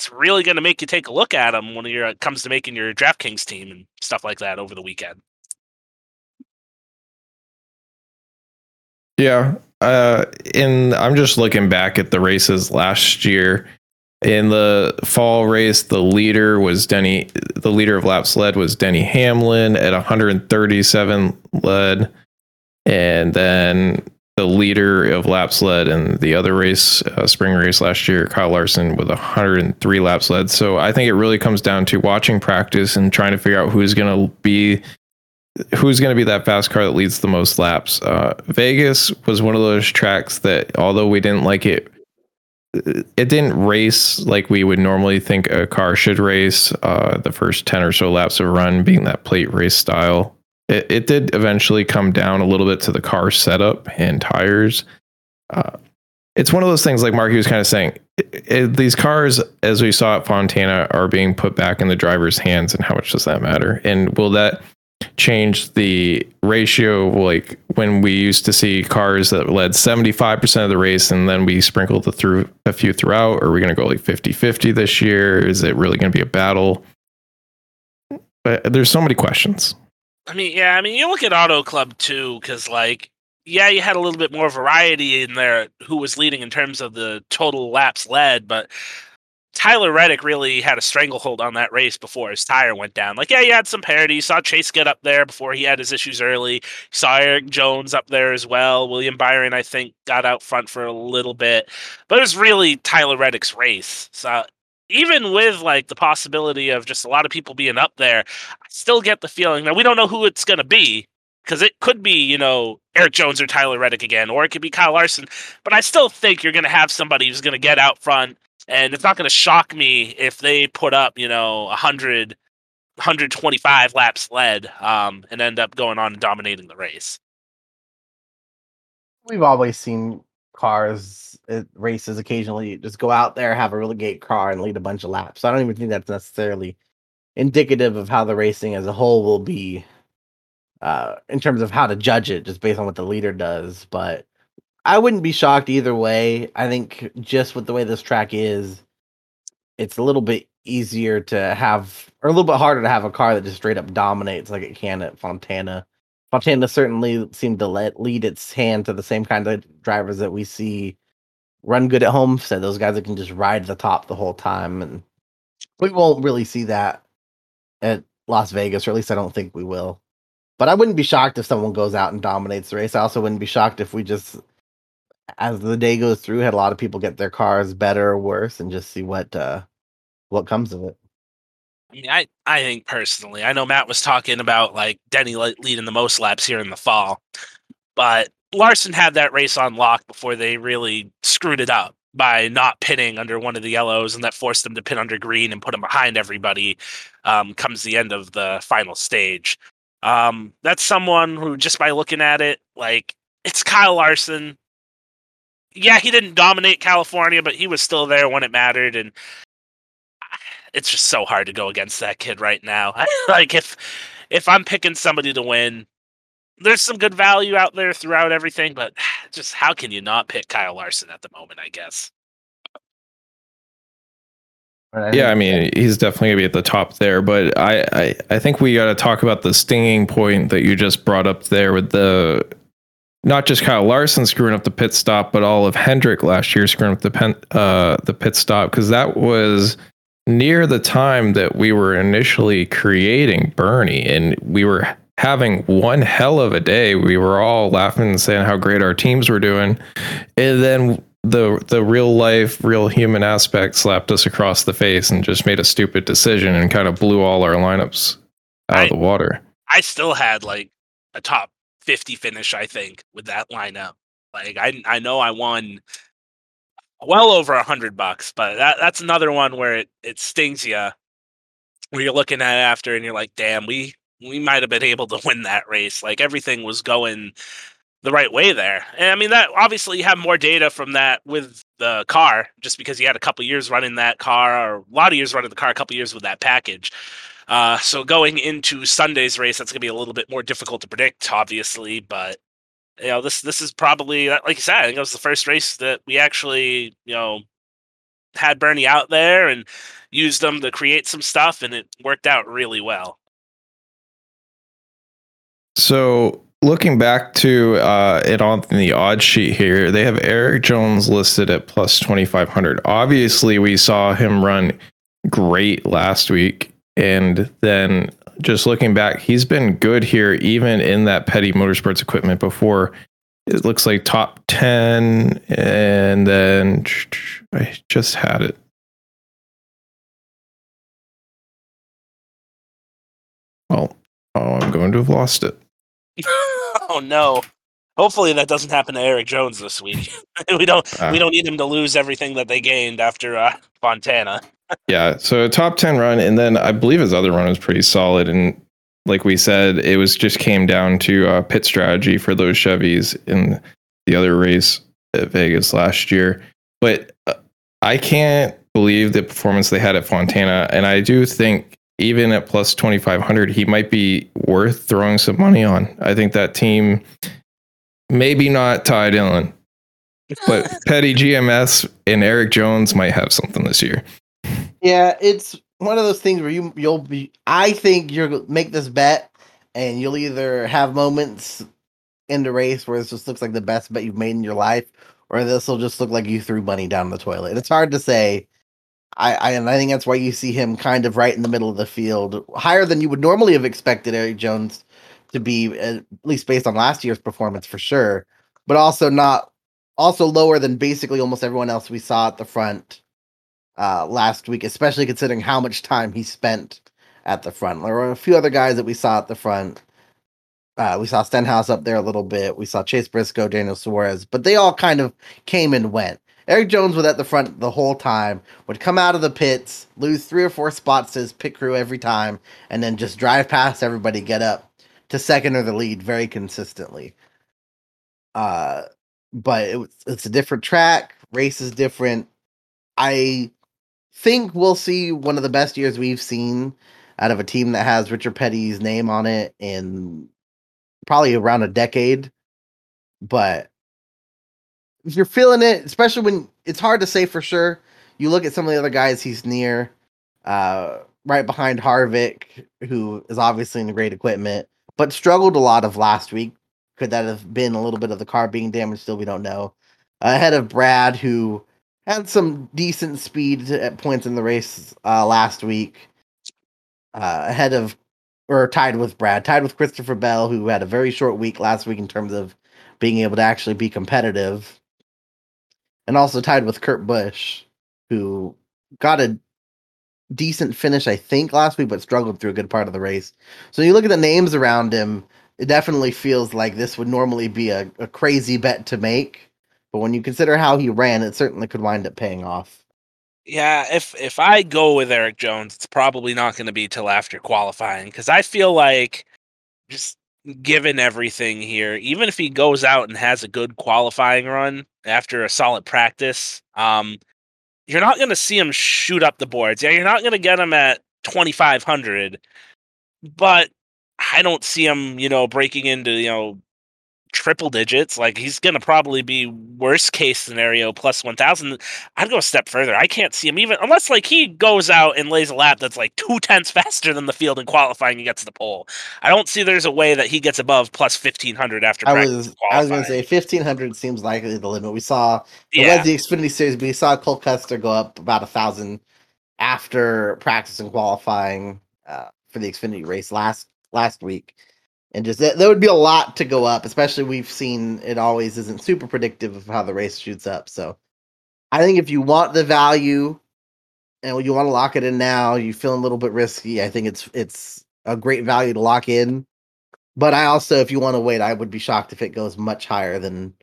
it's really going to make you take a look at them when it comes to making your DraftKings team and stuff like that over the weekend. Yeah, uh, and I'm just looking back at the races last year in the fall race, the leader was Denny. The leader of laps led was Denny Hamlin at 137 led, and then the leader of laps led in the other race, uh, spring race last year, Kyle Larson with 103 laps led. So I think it really comes down to watching practice and trying to figure out who's going to be who's going to be that fast car that leads the most laps. Uh, Vegas was one of those tracks that, although we didn't like it it didn't race like we would normally think a car should race. Uh, the first ten or so laps of a run being that plate race style. It, it did eventually come down a little bit to the car setup and tires. Uh, it's one of those things, like Marky was kind of saying. It, it, these cars, as we saw at Fontana, are being put back in the driver's hands, and how much does that matter? And will that change the ratio like when we used to see cars that led 75% of the race and then we sprinkled the through a few throughout are we going to go like 50-50 this year is it really going to be a battle but there's so many questions i mean yeah i mean you look at auto club too because like yeah you had a little bit more variety in there who was leading in terms of the total laps led but Tyler Reddick really had a stranglehold on that race before his tire went down. Like, yeah, you had some parity. You saw Chase get up there before he had his issues early. You saw Erik Jones up there as well. William Byron, I think, got out front for a little bit. But it was really Tyler Reddick's race. So even with like the possibility of just a lot of people being up there, I still get the feeling that we don't know who it's going to be because it could be, you know, Erik Jones or Tyler Reddick again, or it could be Kyle Larson. But I still think you're going to have somebody who's going to get out front and it's not going to shock me if they put up, you know, 100, 125 laps led um, and end up going on and dominating the race. We've always seen cars at races occasionally just go out there, have a really great car, and lead a bunch of laps. So I don't even think that's necessarily indicative of how the racing as a whole will be uh, in terms of how to judge it, just based on what the leader does. But I wouldn't be shocked either way. I think just with the way this track is, it's a little bit easier to have, or a little bit harder to have a car that just straight up dominates like it can at Fontana. Fontana certainly seemed to let lead its hand to the same kind of drivers that we see run good at home. So those guys that can just ride the top the whole time, and we won't really see that at Las Vegas, or at least I don't think we will. But I wouldn't be shocked if someone goes out and dominates the race. I also wouldn't be shocked if we just, as the day goes through, had a lot of people get their cars better or worse, and just see what uh, what comes of it. I mean, I think personally, I know Matt was talking about like Denny leading the most laps here in the fall, but Larson had that race on lock before they really screwed it up by not pitting under one of the yellows, and that forced them to pit under green and put him behind everybody. Um, comes the end of the final stage. Um, that's someone who, just by looking at it, like it's Kyle Larson. Yeah, he didn't dominate California, but he was still there when it mattered, and it's just so hard to go against that kid right now. like if if I'm picking somebody to win, there's some good value out there throughout everything, but just how can you not pick Kyle Larson at the moment? I guess. Yeah, I mean, he's definitely gonna be at the top there, but I, I, I think we got to talk about the stinging point that you just brought up there with the not just Kyle Larson screwing up the pit stop, but all of Hendrick last year screwing up the pen, uh, the pit stop because that was near the time that we were initially creating Bernie, and we were having one hell of a day. We were all laughing and saying how great our teams were doing, and then the the real life, real human aspect slapped us across the face and just made a stupid decision and kind of blew all our lineups out I, of the water. I still had like a top fifty finish, I think, with that lineup. Like I I know I won well over a hundred bucks, but that that's another one where it it stings you. Where you're looking at after and you're like, damn, we we might have been able to win that race. Like everything was going the right way there. And I mean that obviously you have more data from that with the car, just because you had a couple years running that car, or a lot of years running the car, a couple years with that package. Uh, so going into Sunday's race, that's gonna be a little bit more difficult to predict, obviously. But you know, this this is probably like you said, I think it was the first race that we actually, you know, had Bernie out there and used them to create some stuff, and it worked out really well. So looking back to uh, it on the odd sheet here, they have Erik Jones listed at plus twenty five hundred. Obviously, we saw him run great last week, and then just looking back, he's been good here, even in that petty motorsports equipment before. It looks like top 10, and then I just had it. Well, oh, I'm going to have lost it. oh no. Hopefully that doesn't happen to Erik Jones this week. we don't uh, we don't need him to lose everything that they gained after uh, Fontana yeah, so a top 10 run and then I believe his other run was pretty solid and like we said it was just came down to uh, pit strategy for those Chevys in the other race at Vegas last year. But uh, I can't believe the performance they had at Fontana and I do think even at plus 2500 he might be worth throwing some money on. I think that team maybe not Ty Dillon but Petty GMS and Erik Jones might have something this year. Yeah, it's one of those things where you you'll be. I think you'll make this bet, and you'll either have moments in the race where this just looks like the best bet you've made in your life, or this will just look like you threw money down the toilet. It's hard to say. I, I and I think that's why you see him kind of right in the middle of the field, higher than you would normally have expected Erik Jones to be, at least based on last year's performance for sure, but also not also lower than basically almost everyone else we saw at the front uh, last week, especially considering how much time he spent at the front. There were a few other guys that we saw at the front. Uh, we saw Stenhouse up there a little bit. We saw Chase Briscoe, Daniel Suarez, but they all kind of came and went. Erik Jones was at the front the whole time, would come out of the pits, lose three or four spots to his pit crew every time, and then just drive past everybody, get up to second or the lead very consistently. Uh, but it it's a different track, race is different. I think we'll see one of the best years we've seen out of a team that has Richard Petty's name on it in probably around a decade. But if you're feeling it, especially when it's hard to say for sure, you look at some of the other guys he's near, uh, right behind Harvick, who is obviously in great equipment, but struggled a lot of last week. Could that have been a little bit of the car being damaged? Still, we don't know. Ahead of Brad, who had some decent speed at points in the race uh, last week. Uh, ahead of, or tied with Brad, tied with Christopher Bell, who had a very short week last week in terms of being able to actually be competitive. And also tied with Kurt Busch, who got a decent finish, I think, last week, but struggled through a good part of the race. So you look at the names around him, it definitely feels like this would normally be a, a crazy bet to make. But when you consider how he ran, it certainly could wind up paying off. Yeah, if if I go with Erik Jones, it's probably not going to be till after qualifying because I feel like just given everything here, even if he goes out and has a good qualifying run after a solid practice, um, you're not going to see him shoot up the boards. Yeah, you're not going to get him at 2500, but I don't see him, you know, breaking into, you know, triple digits. Like he's going to probably be worst case scenario plus 1000. I'd go a step further. I can't see him even unless like he goes out and lays a lap that's like two tenths faster than the field in qualifying and gets the pole. I don't see there's a way that he gets above plus 1500 after I was I was going to say 1500 seems likely the limit. We saw it yeah. was the Xfinity series, but we saw Cole Custer go up about a thousand after practice and qualifying uh, for the Xfinity race last last week and just that there would be a lot to go up especially we've seen it always isn't super predictive of how the race shoots up. So i think if you want the value and you want to lock it in now you feel a little bit risky i think it's it's a great value to lock in. But i also if you want to wait i would be shocked if it goes much higher than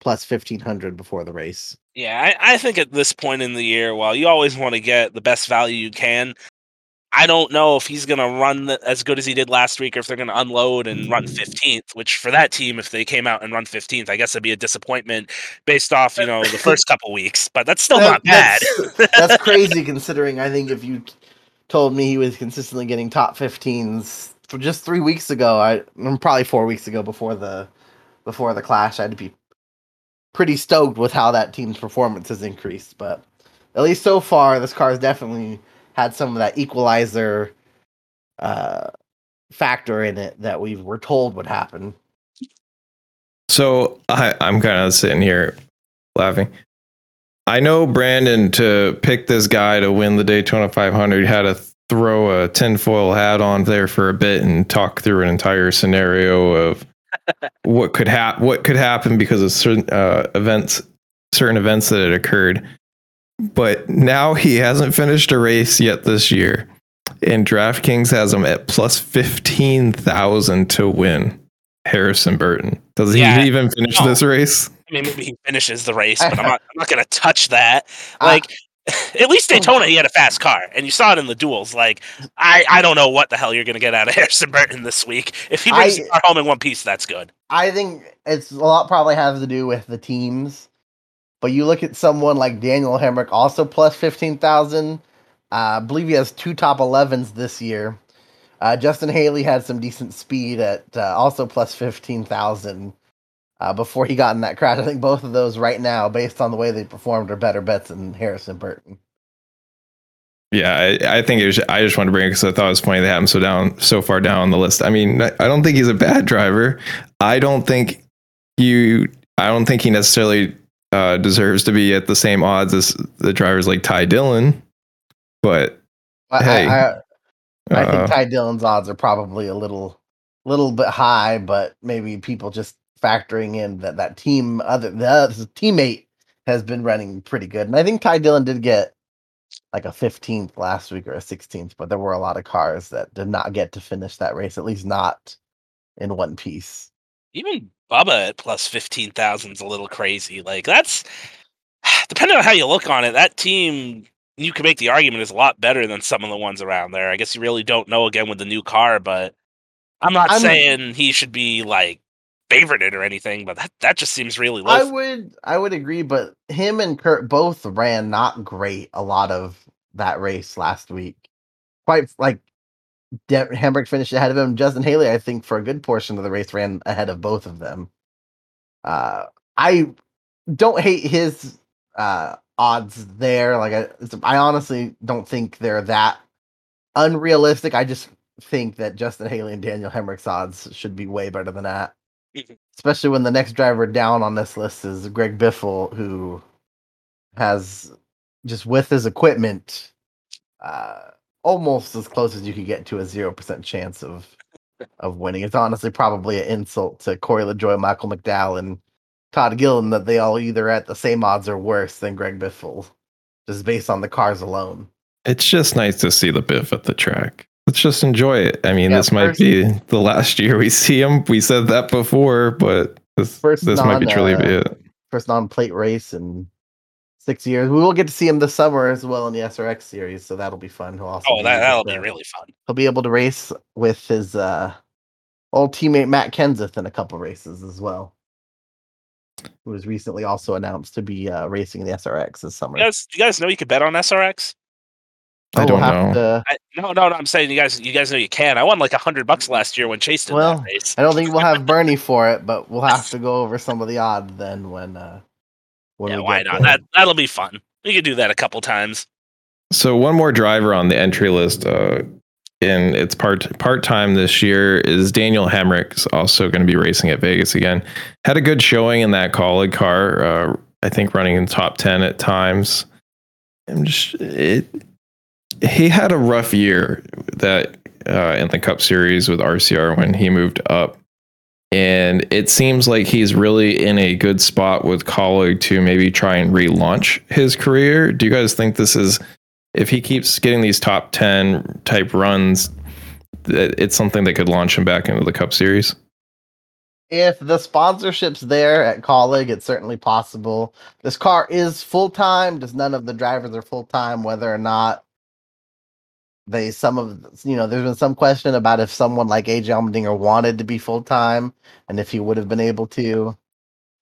plus 1500 before the race. Yeah I, I think at this point in the year while you always want to get the best value you can I don't know if he's going to run as good as he did last week or if they're going to unload and run 15th, mm. which for that team, if they came out and run 15th, I guess it'd be a disappointment based off, you know, the first couple weeks, but that's still that, not bad. That's, that's crazy considering I think if you told me he was consistently getting top 15s for just three weeks ago, I mm, probably four weeks ago before the, before the clash, I'd be pretty stoked with how that team's performance has increased, but at least so far, this car is definitely had some of that equalizer uh, factor in it that we were told would happen. So I, I'm kind of sitting here laughing. I know Brandon to pick this guy to win the Daytona 500 had to throw a tinfoil hat on there for a bit and talk through an entire scenario of what could happen, what could happen because of certain uh, events, certain events that had occurred but now he hasn't finished a race yet this year. And DraftKings has him at plus 15,000 to win Harrison Burton. Does yeah. he even finish this race? I mean, maybe he finishes the race, but I'm not, I'm not going to touch that. Ah. Like, at least oh. Daytona, he had a fast car, and you saw it in the duels. Like, I, I don't know what the hell you're going to get out of Harrison Burton this week. If he brings I, the car home in one piece, that's good. I think it's a lot probably has to do with the teams but you look at someone like Daniel Hemric, also plus 15,000. Uh, I believe he has two top 11s this year. Uh, Justin Haley had some decent speed at uh, also plus 15,000 uh, before he got in that crash. I think both of those right now, based on the way they performed, are better bets than Harrison Burton. Yeah, I, I think it was, I just wanted to bring it because I thought it was funny they have him so down so far down on the list. I mean, I don't think he's a bad driver. I don't think you. I don't think he necessarily uh, deserves to be at the same odds as the drivers like Ty Dillon. But I, hey, I, I, I uh, think Ty Dillon's odds are probably a little, little bit high, but maybe people just factoring in that that team other the other teammate has been running pretty good, and I think Ty Dillon did get like a 15th last week or a 16th, but there were a lot of cars that did not get to finish that race, at least not in one piece. Even Bubba at plus 15,000 is a little crazy. Like, that's depending on how you look on it, that team, you can make the argument, is a lot better than some of the ones around there. I guess you really don't know again with the new car, but I'm not I'm, saying he should be like favorited or anything, but that, that just seems really low. I would I would agree, but him and Kurt both ran not great a lot of that race last week. Quite like De- Hemric finished ahead of him. Justin Haley, I think, for a good portion of the race, ran ahead of both of them. Uh, I don't hate his uh, odds there. Like, I, I honestly don't think they're that unrealistic. I just think that Justin Haley and Daniel Hemric's odds should be way better than that. Mhm. Especially when the next driver down on this list is Greg Biffle, who has just with his equipment uh, almost as close as you could get to a zero percent chance of of winning. It's honestly probably an insult to Corey LaJoie, Michael McDowell, and Todd Gilliland that they all either at the same odds or worse than Greg Biffle, just based on the cars alone. It's just nice to see the Biff at the track. Let's just enjoy it. I mean, Yeah, this might be the last year we see him. We said that before, but this this might be truly uh, be it. First non-plate race in six years. We will get to see him this summer as well in the SRX series, so that'll be fun. He'll also Oh, be that able that'll to- be really fun. He'll be able to race with his uh, old teammate Matt Kenseth in a couple races as well. Who was recently also announced to be uh, racing the SRX this summer. You guys, you guys know you could bet on SRX? I Oh, don't have know. to- I, no, no, no. I'm saying you guys, you guys know you can. I won like a hundred bucks last year when Chase did Well, that race. I don't think we'll have Bernie for it, but we'll have to go over some of the odds then when uh when Yeah, we why get not? there. That that'll be fun. We could do that a couple times. So one more driver on the entry list, uh, and it's part part time this year is Daniel Hemric's also going to be racing at Vegas again. Had a good showing in that Kaulig car. Uh, I think running in top ten at times. I'm just it. He had a rough year that uh, in the Cup Series with RCR when he moved up. And it seems like he's really in a good spot with Kaulig to maybe try and relaunch his career. Do you guys think this is if he keeps getting these top 10 type runs, it's something that could launch him back into the Cup Series? if the sponsorship's there at Kaulig, it's certainly possible. This car is full time, just none of the drivers are full time, whether or not they some of you know, there's been some question about if someone like AJ Allmendinger wanted to be full time and if he would have been able to.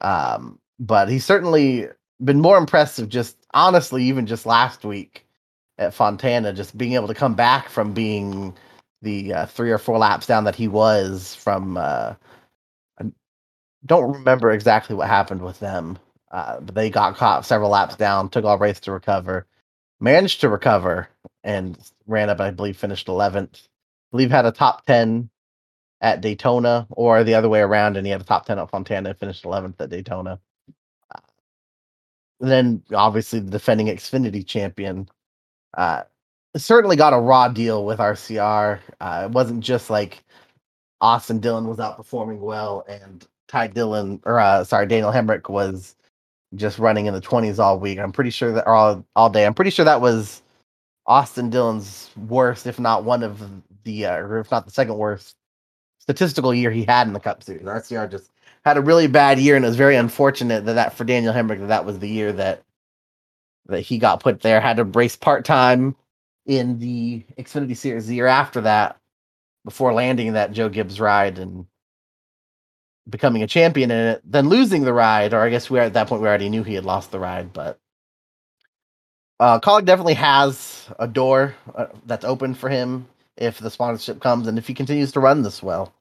Um, but he's certainly been more impressive just honestly, even just last week at Fontana, just being able to come back from being the uh, three or four laps down that he was from uh don't remember exactly what happened with them, uh, but they got caught several laps down, took all race to recover, managed to recover, and ran up. I believe finished 11th. I believe had a top 10 at Daytona, or the other way around, and he had a top 10 at Fontana and finished 11th at Daytona. Uh, then obviously the defending Xfinity champion. Uh, certainly got a raw deal with RCR. Uh, it wasn't just like Austin Dillon was outperforming well and Ty Dillon or uh, sorry Daniel Hemric was just running in the 20s all week. I'm pretty sure that all all day. I'm pretty sure that was Austin Dillon's worst, if not one of the uh, or if not the second worst statistical year he had in the Cup Series. RCR just had a really bad year, and it was very unfortunate that that for Daniel Hemric that that was the year that that he got put there. Had to race part time in the Xfinity Series the year after that, before landing that Joe Gibbs ride and becoming a champion in it, then losing the ride, or I guess we are at that point we already knew he had lost the ride, but uh definitely has a door uh, that's open for him if the sponsorship comes and if he continues to run this well.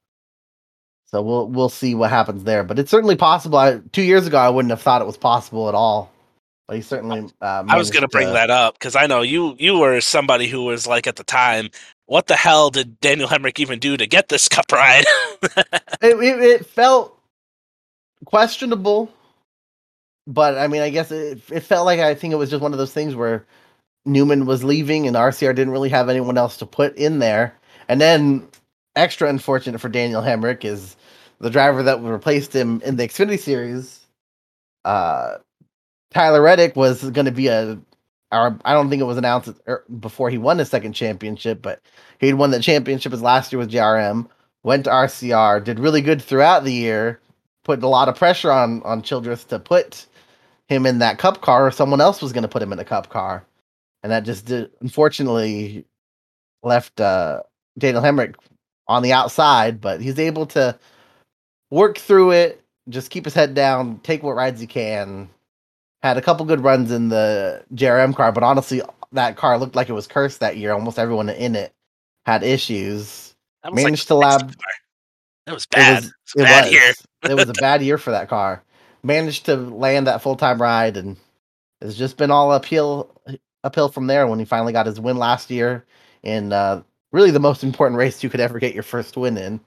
So we'll we'll see what happens there, but it's certainly possible. I, two years ago, I wouldn't have thought it was possible at all, but he certainly. Uh, I was going to bring that up because I know you you were somebody who was like at the time, what the hell did Daniel Hemric even do to get this cup ride? it, it, it felt questionable, but I mean, I guess it, it felt like I think it was just one of those things where Newman was leaving and RCR didn't really have anyone else to put in there. And then, extra unfortunate for Daniel Hemric is the driver that replaced him in the Xfinity Series. Uh, Tyler Reddick was going to be a, or I don't think it was announced er, before he won his second championship, but he'd won the championship his last year with JRM went to RCR, did really good throughout the year, put a lot of pressure on on Childress to put him in that cup car, or someone else was going to put him in a cup car, and that just did, unfortunately left uh, Daniel Hemric on the outside. But he's able to work through it, just keep his head down, take what rides he can. Had a couple good runs in the JRM car, but honestly, that car looked like it was cursed that year. Almost everyone in it had issues. That was Managed the to lab-. That was bad. was- It was, bad year. it was a bad year for that car. Managed to land that full time ride, and it's just been all uphill uphill from there. When he finally got his win last year in uh, really the most important race you could ever get your first win in.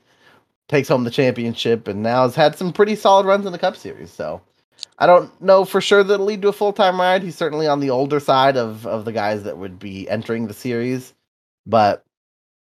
Takes home the championship and now has had some pretty solid runs in the Cup Series. So I don't know for sure that'll lead to a full time ride. He's certainly on the older side of of the guys that would be entering the series, but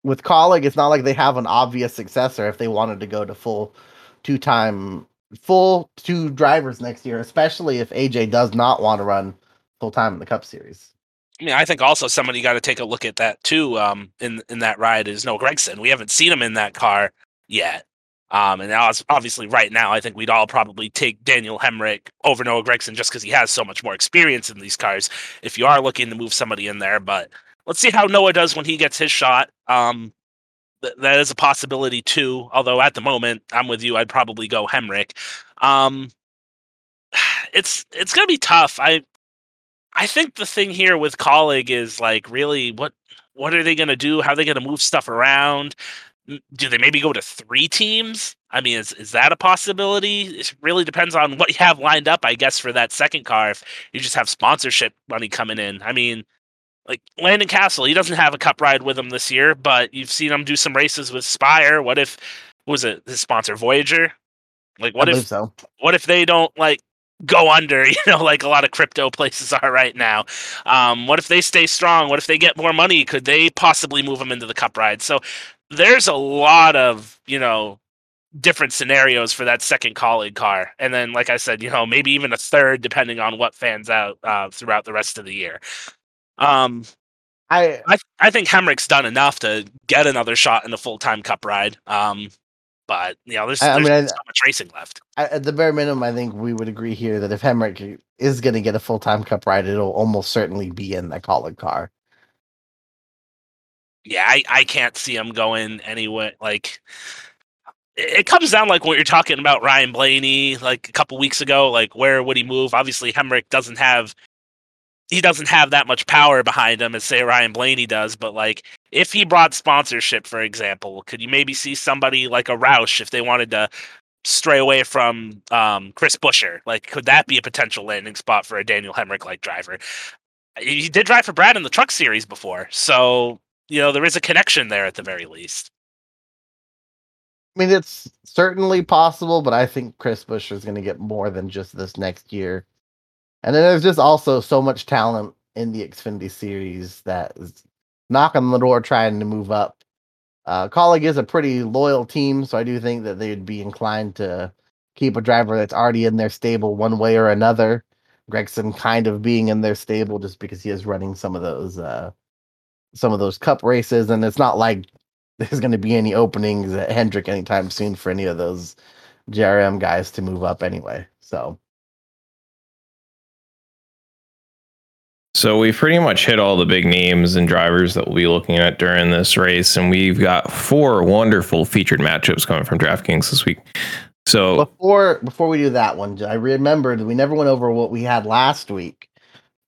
with Kaulig, it's not like they have an obvious successor if they wanted to go to full two time full two drivers next year, especially if AJ does not want to run full time in the Cup Series. I mean, I think also somebody got to take a look at that too. Um, in in that ride is Noah Gragson. We haven't seen him in that car yet. Um, and obviously, right now, I think we'd all probably take Daniel Hemric over Noah Gragson just because he has so much more experience in these cars. If you are looking to move somebody in there, but let's see how Noah does when he gets his shot. Um, th- that is a possibility too. Although at the moment, I'm with you. I'd probably go Hemric. Um, it's it's gonna be tough. I I think the thing here with Kaulig is like really what what are they gonna do? How are they gonna move stuff around? do they maybe go to three teams? I mean, is is that a possibility? It really depends on what you have lined up, I guess, for that second car. If you just have sponsorship money coming in, I mean, like Landon Cassill, he doesn't have a cup ride with him this year, but you've seen him do some races with Spire. What if was it his sponsor Voyager? Like, what if so. what if they don't like go under? You know, like a lot of crypto places are right now. Um, what if they stay strong? What if they get more money? Could they possibly move them into the cup ride? So there's a lot of you know different scenarios for that second Kaulig car and then like i said you know maybe even a third depending on what fans out uh, throughout the rest of the year um I, I i think hemric's done enough to get another shot in a full-time cup ride um but you know there's, I, I there's mean, so much racing left I, at the bare minimum, I think we would agree here that if Hemric is going to get a full time Cup ride, it'll almost certainly be in that Kaulig car. yeah, I, I can't see him going anywhere. Like, it, it comes down like what you're talking about Ryan Blaney like a couple weeks ago. Like, where would he move? Obviously, Hemric doesn't have he doesn't have that much power behind him as say Ryan Blaney does. But like, if he brought sponsorship, for example, could you maybe see somebody like a Roush if they wanted to stray away from um, Chris Buescher? Like, could that be a potential landing spot for a Daniel Hemric like driver? He did drive for Brad in the Truck Series before, so you know there is a connection there at the very least. I mean, it's certainly possible, but I think Chris Buescher is going to get more than just this next year. And then there's just also so much talent in the Xfinity series that is knocking on the door trying to move up. Uh, Kaulig is a pretty loyal team, so I do think that they'd be inclined to keep a driver that's already in their stable one way or another. Gragson kind of being in their stable just because he is running some of those uh, some of those cup races, and it's not like there's going to be any openings at Hendrick anytime soon for any of those JRM guys to move up anyway. So So we've pretty much hit all the big names and drivers that we'll be looking at during this race, and we've got four wonderful featured matchups coming from DraftKings this week. So before before we do that one, I remembered we never went over what we had last week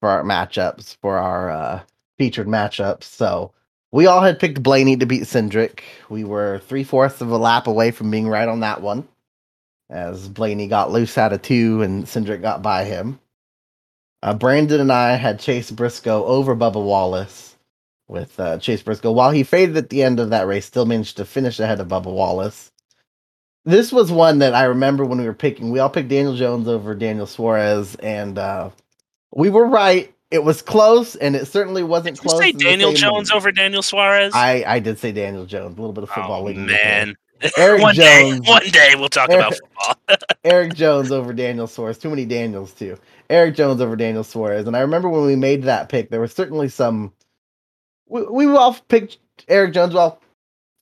for our matchups for our uh, featured matchups. So we all had picked Blaney to beat Cindric. We were three fourths of a lap away from being right on that one, as Blaney got loose out of two and Cindric got by him. Uh, Brandon and I had Chase Briscoe over Bubba Wallace with uh, Chase Briscoe. While he faded at the end of that race, still managed to finish ahead of Bubba Wallace. This was one that I remember when we were picking. We all picked Daniel Jones over Daniel Suarez, and uh, we were right. It was close, and it certainly wasn't Did you close. say Daniel Jones over Daniel Suarez? I I did say Daniel Jones. A little bit of football. oh leading me man, Erik one Jones. day, one day we'll talk about football. Erik Jones over Daniel Suarez. Too many Daniels too. Erik Jones over Daniel Suarez. And I remember when we made that pick, there was certainly some. We, we all picked Erik Jones. We all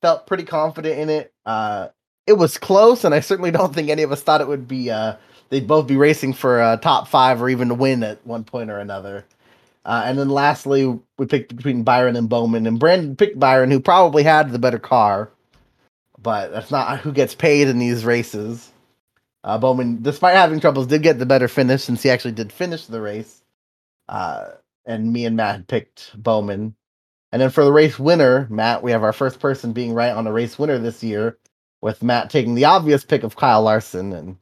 felt pretty confident in it. Uh, it was close, and I certainly don't think any of us thought it would be. Uh, they'd both be racing for a top five or even to win at one point or another. Uh, and then lastly, we picked between Byron and Bowman, and Brandon picked Byron, who probably had the better car, but that's not who gets paid in these races. Uh, Bowman, despite having troubles, did get the better finish since he actually did finish the race. Uh, and me and Matt picked Bowman. And then for the race winner, Matt, we have our first person being right on a race winner this year, with Matt taking the obvious pick of Kyle Larson and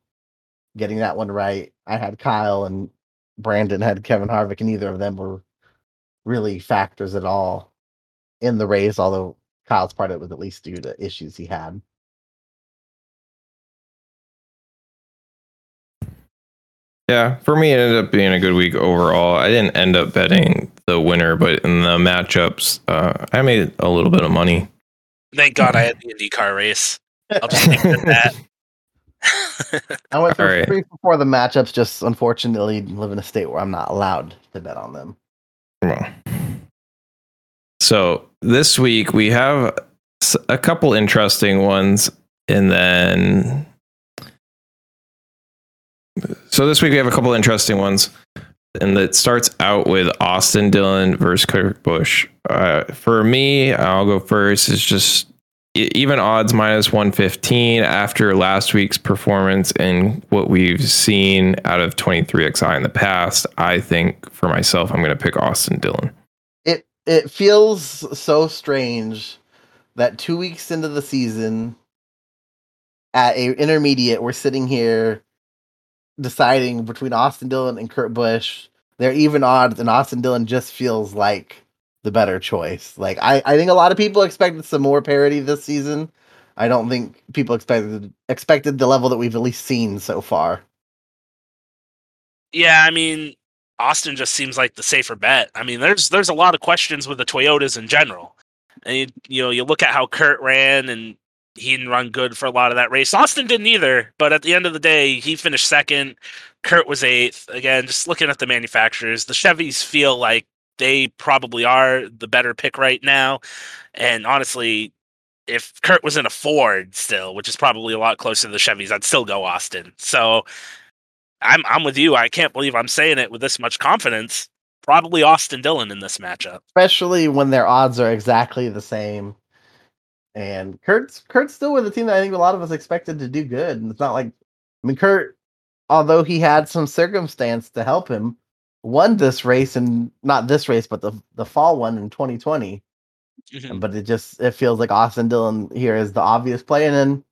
getting that one right. I had Kyle and Brandon had Kevin Harvick, and neither of them were really factors at all in the race, although Kyle's part of it was at least due to issues he had. Yeah, for me, it ended up being a good week overall. I didn't end up betting the winner, but in the matchups, uh, I made a little bit of money. Thank God I had the IndyCar race. I'll just leave it at that. I went through All right. three for four of the matchups. Just unfortunately, live in a state where I'm not allowed to bet on them. Come on. So this week we have a couple interesting ones, and then so this week we have a couple interesting ones, and it starts out with Austin Dillon versus Kurt Busch. Uh, for me, I'll go first. It's just even odds minus 115 after last week's performance and what we've seen out of 23xi in the past. I think for myself, I'm going to pick Austin Dillon. It feels so strange that two weeks into the season, at a intermediate, we're sitting here deciding between Austin Dillon and Kurt Busch. They're even odds, and Austin Dillon just feels like the better choice. Like I, I think a lot of people expected some more parity this season. I don't think people expected expected the level that we've at least seen so far. Yeah, I mean, Austin just seems like the safer bet. I mean, there's there's a lot of questions with the Toyotas in general, and you, you know you look at how Kurt ran, and he didn't run good for a lot of that race. Austin didn't either, but at the end of the day, he finished second. Kurt was eighth. Again, just looking at the manufacturers, the Chevys feel like they probably are the better pick right now, and honestly. If Kurt was in a Ford still, which is probably a lot closer to the Chevys, I'd still go Austin. So I'm I'm with you. I can't believe I'm saying it with this much confidence. Probably Austin Dillon in this matchup. especially when their odds are exactly the same. And Kurt's Kurt's still with a team that I think a lot of us expected to do good. And it's not like I mean Kurt, although he had some circumstance to help him, won this race and not this race, but the the fall one in 2020. Mhm. But it just it feels like Austin Dillon here is the obvious play, and then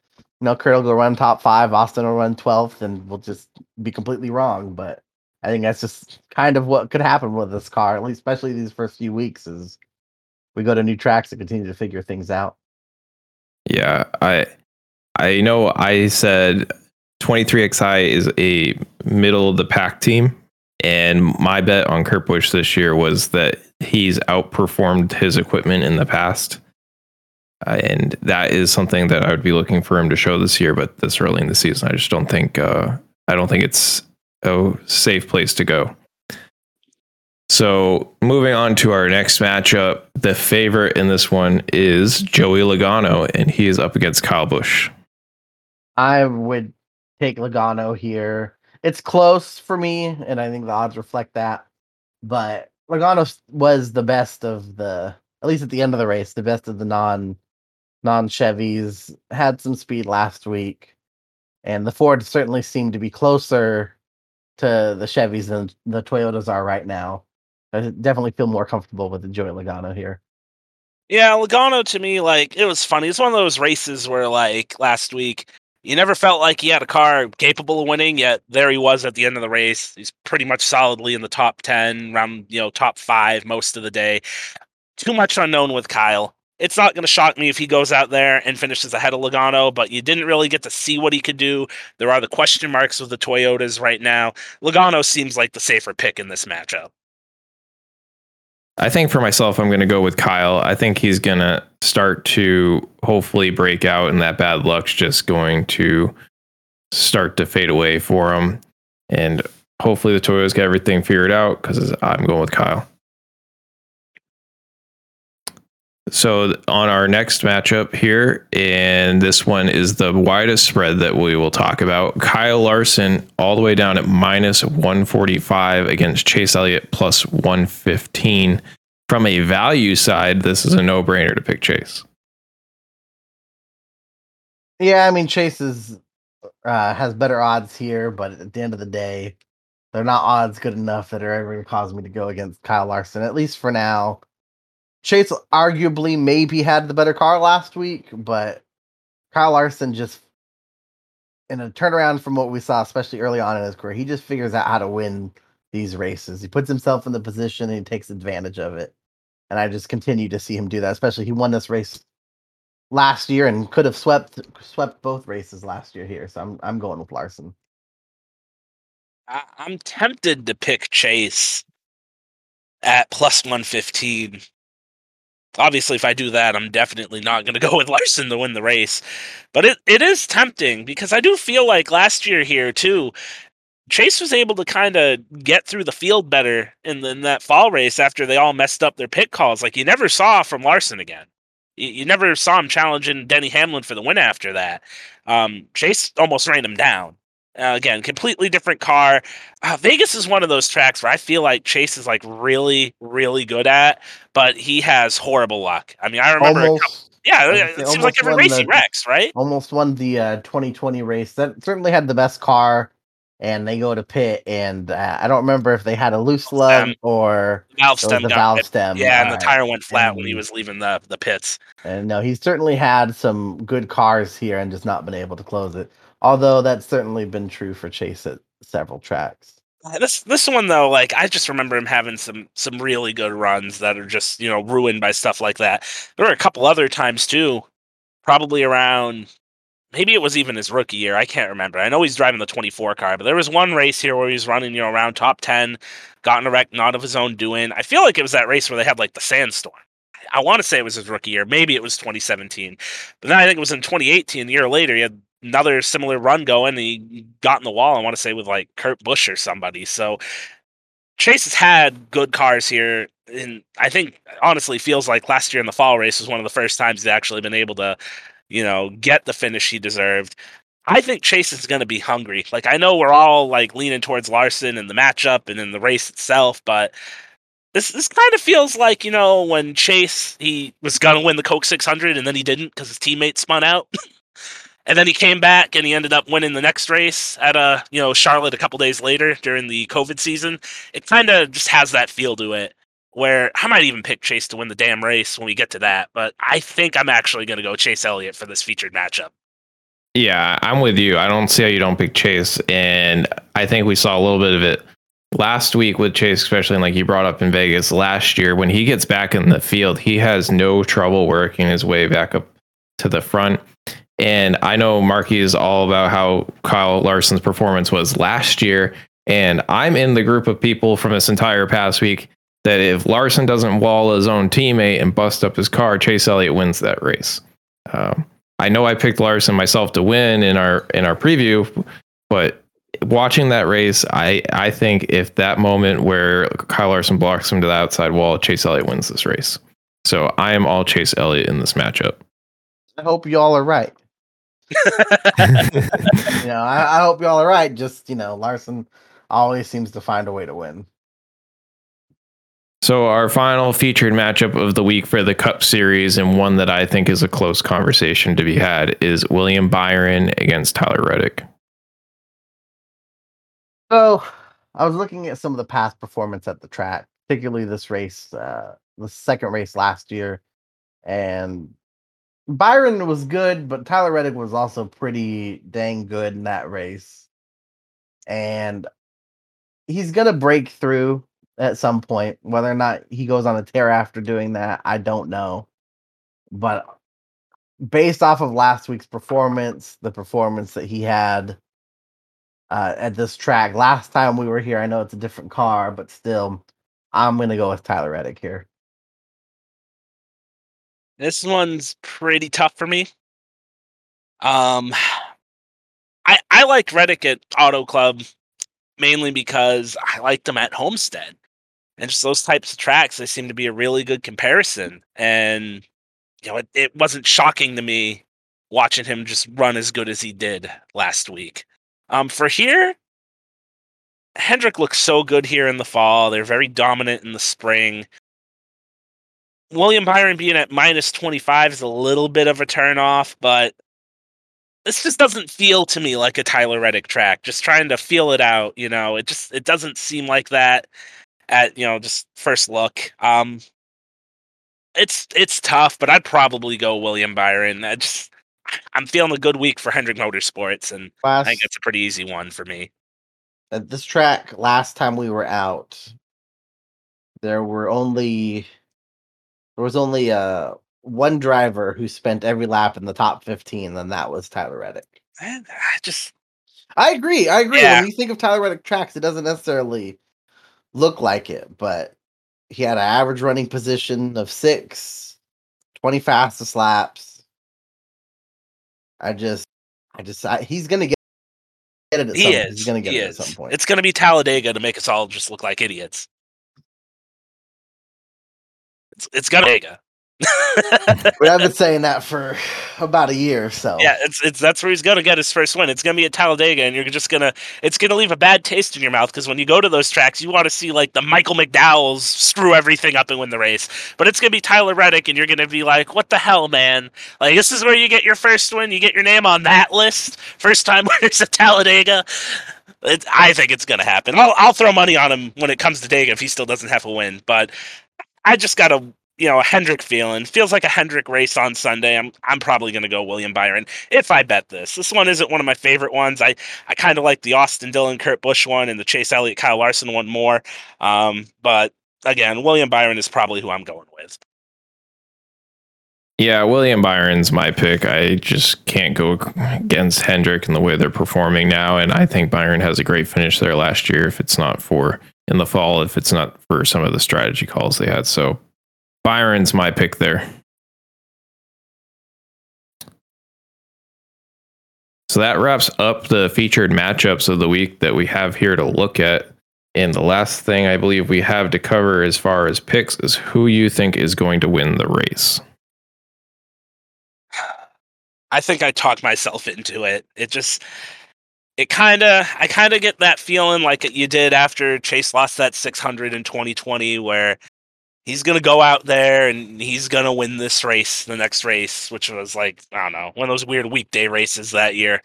you know Kurt will run top five, Austin will run twelfth, and we'll just be completely wrong. But I think that's just kind of what could happen with this car, at least especially these first few weeks, is we go to new tracks and continue to figure things out. Yeah, I I know I said 23xi is a middle of the pack team and my bet on Kurt Busch this year was that he's outperformed his equipment in the past. Uh, and that is something that I would be looking for him to show this year, but this early in the season, I just don't think uh, I don't think it's a safe place to go. So moving on to our next matchup, the favorite in this one is Joey Logano, and he is up against Kyle Busch. I would take Logano here. It's close for me, and I think the odds reflect that. But Logano was the best of the, at least at the end of the race, the best of the non non Chevys. Had some speed last week, and the Ford certainly seemed to be closer to the Chevys than the Toyotas are right now. I definitely feel more comfortable with the Joey Logano here. Yeah, Logano to me, like it was funny. It's one of those races where, like last week, you never felt like he had a car capable of winning. Yet there he was at the end of the race. He's pretty much solidly in the top ten, around you know top five most of the day. Too much unknown with Kyle. It's not going to shock me if he goes out there and finishes ahead of Logano, but you didn't really get to see what he could do. There are the question marks with the Toyotas right now. Logano seems like the safer pick in this matchup. I think for myself, I'm going to go with Kyle. I think he's going to start to hopefully break out, and that bad luck's just going to start to fade away for him. And hopefully, the Toyotas get everything figured out because I'm going with Kyle. So, on our next matchup here, and this one is the widest spread that we will talk about. Kyle Larson all the way down at minus 145 against Chase Elliott plus 115 from a value side, this is a no brainer to pick Chase. Yeah, I mean Chase is uh, has better odds here, but at the end of the day, they're not odds good enough that are ever going to cause me to go against Kyle Larson. At least for now, Chase arguably maybe had the better car last week, but Kyle Larson just in a turnaround from what we saw, especially early on in his career, he just figures out how to win these races. He puts himself in the position and he takes advantage of it. And I just continue to see him do that. Especially he won this race last year and could have swept swept both races last year here. So I'm I'm going with Larson. I, I'm tempted to pick Chase at plus 115. Obviously, if I do that, I'm definitely not going to go with Larson to win the race. But it, it is tempting because I do feel like last year here, too, Chase was able to kind of get through the field better in, in that fall race after they all messed up their pit calls. Like you never saw from Larson again. You, you never saw him challenging Denny Hamlin for the win after that. Um, Chase almost ran him down. Uh, again, completely different car. Uh, Vegas is one of those tracks where I feel like Chase is like really, really good at, but he has horrible luck. I mean, I remember, Almost, couple, yeah, it seems like every race he wrecks, right? almost won the uh, 2020 race. That certainly had the best car, and they go to pit. And uh, I don't remember if they had a loose lug or Valve stem the valve stem. Yeah, and the tire went flat when he was leaving the the pits. And no, he's certainly had some good cars here and just not been able to close it. Although that's certainly been true for Chase at several tracks. Uh, This this one though, like I just remember him having some some really good runs that are just you know ruined by stuff like that. There were a couple other times too, probably around maybe it was even his rookie year. I can't remember. I know he's driving the 24 car, but there was one race here where he was running you know around top 10, got in a wreck not of his own doing. I feel like it was that race where they had like the sandstorm. I want to say it was his rookie year. Maybe it was 2017, but then I think it was in 2018. A year later, he had another similar run going. And he got in the wall. I want to say with like Kurt Busch or somebody. So Chase has had good cars here, and I think honestly feels like last year in the fall race was one of the first times he's actually been able to, you know, get the finish he deserved. I think Chase is going to be hungry. Like I know we're all like leaning towards Larson in the matchup and in the race itself, but this this kind of feels like you know when Chase he was going to win the Coke 600 and then he didn't because his teammate spun out. And then he came back and he ended up winning the next race at uh, you know, Charlotte a couple days later during the COVID season. It kind of just has that feel to it where I might even pick Chase to win the damn race when we get to that, but I think I'm actually going to go Chase Elliott for this featured matchup. Yeah, I'm with you. I don't see how you don't pick Chase, and I think we saw a little bit of it last week with Chase, especially like you brought up in Vegas last year. When he gets back in the field, he has no trouble working his way back up to the front. And I know Marky is all about how Kyle Larson's performance was last year, and I'm in the group of people from this entire past week that if Larson doesn't wall his own teammate and bust up his car, Chase Elliott wins that race. Um, I know I picked Larson myself to win in our in our preview, but watching that race, I I think if that moment where Kyle Larson blocks him to the outside wall, Chase Elliott wins this race. So I am all Chase Elliott in this matchup. I hope y'all are right. You know, I, I hope y'all are right. Just you know, Larson always seems to find a way to win. So our final featured matchup of the week for the Cup Series, and one that I think is a close conversation to be had, is William Byron against Tyler Reddick. So I was looking at some of the past performance at the track, particularly this race, uh, the second race last year, and Byron was good, but Tyler Reddick was also pretty dang good in that race, and he's gonna break through at some point. Whether or not he goes on a tear after doing that, I don't know, but based off of last week's performance, the performance that he had uh, at this track. Last time we were here, I know it's a different car, but still, I'm gonna go with Tyler Reddick here. This one's pretty tough for me. Um, I I like Reddick at Auto Club mainly because I liked him at Homestead, and just those types of tracks. They seem to be a really good comparison, and you know it, it wasn't shocking to me watching him just run as good as he did last week. Um, for here, Hendrick looks so good here in the fall. They're very dominant in the spring. William Byron being at minus 25 is a little bit of a turnoff, but this just doesn't feel to me like a Tyler Reddick track. Just trying to feel it out, you know, it just it doesn't seem like that at, you know, just first look. Um it's it's tough, but I'd probably go William Byron. I just I'm feeling a good week for Hendrick Motorsports and I think it's a pretty easy one for me. at this track, last time we were out, there were only there was only uh one driver who spent every lap in the top 15, and that was Tyler Reddick. And I just I agree. I agree. Yeah. When you think of Tyler Reddick tracks, it doesn't necessarily look like it, but he had an average running position of six, 20 fastest laps. I just, I just, I, he's gonna get, get it at he some. is. He's gonna get he it is. at some point. It's gonna be Talladega to make us all just look like idiots. It's it's gonna Talladega. but I've been saying that for about a year. Or so Yeah, it's it's that's where he's gonna get his first win. It's gonna be at Talladega, and you're just gonna it's gonna leave a bad taste in your mouth because when you go to those tracks, you want to see like the Michael McDowells screw everything up and win the race. But it's gonna be Tyler Reddick, and you're gonna be like, "What the hell, man? Like this is where you get your first win. You get your name on that list. First time winners at Talladega." It's, I think it's gonna happen. I'll I'll throw money on him when it comes to Dega if he still doesn't have a win. But I just got a you know a Hendrick feeling. Feels like a Hendrick race on Sunday. I'm I'm probably gonna go William Byron if I bet this. This one isn't one of my favorite ones. I I kind of like the Austin Dillon Kurt Busch one and the Chase Elliott Kyle Larson one more. Um, but again, William Byron is probably who I'm going with. Yeah, William Byron's my pick. I just can't go against Hendrick and the way they're performing now. And I think Byron has a great finish there last year. If it's not for in the fall, if it's not for some of the strategy calls they had, so Byron's my pick there. So that wraps up the featured matchups of the week that we have here to look at. And the last thing I believe we have to cover as far as picks is who you think is going to win the race. I think I talked myself into it. It just it kind of I kind of get that feeling like you did after Chase lost that 600 in 2020 where he's going to go out there and he's going to win this race, the next race, which was like I don't know, one of those weird weekday races that year.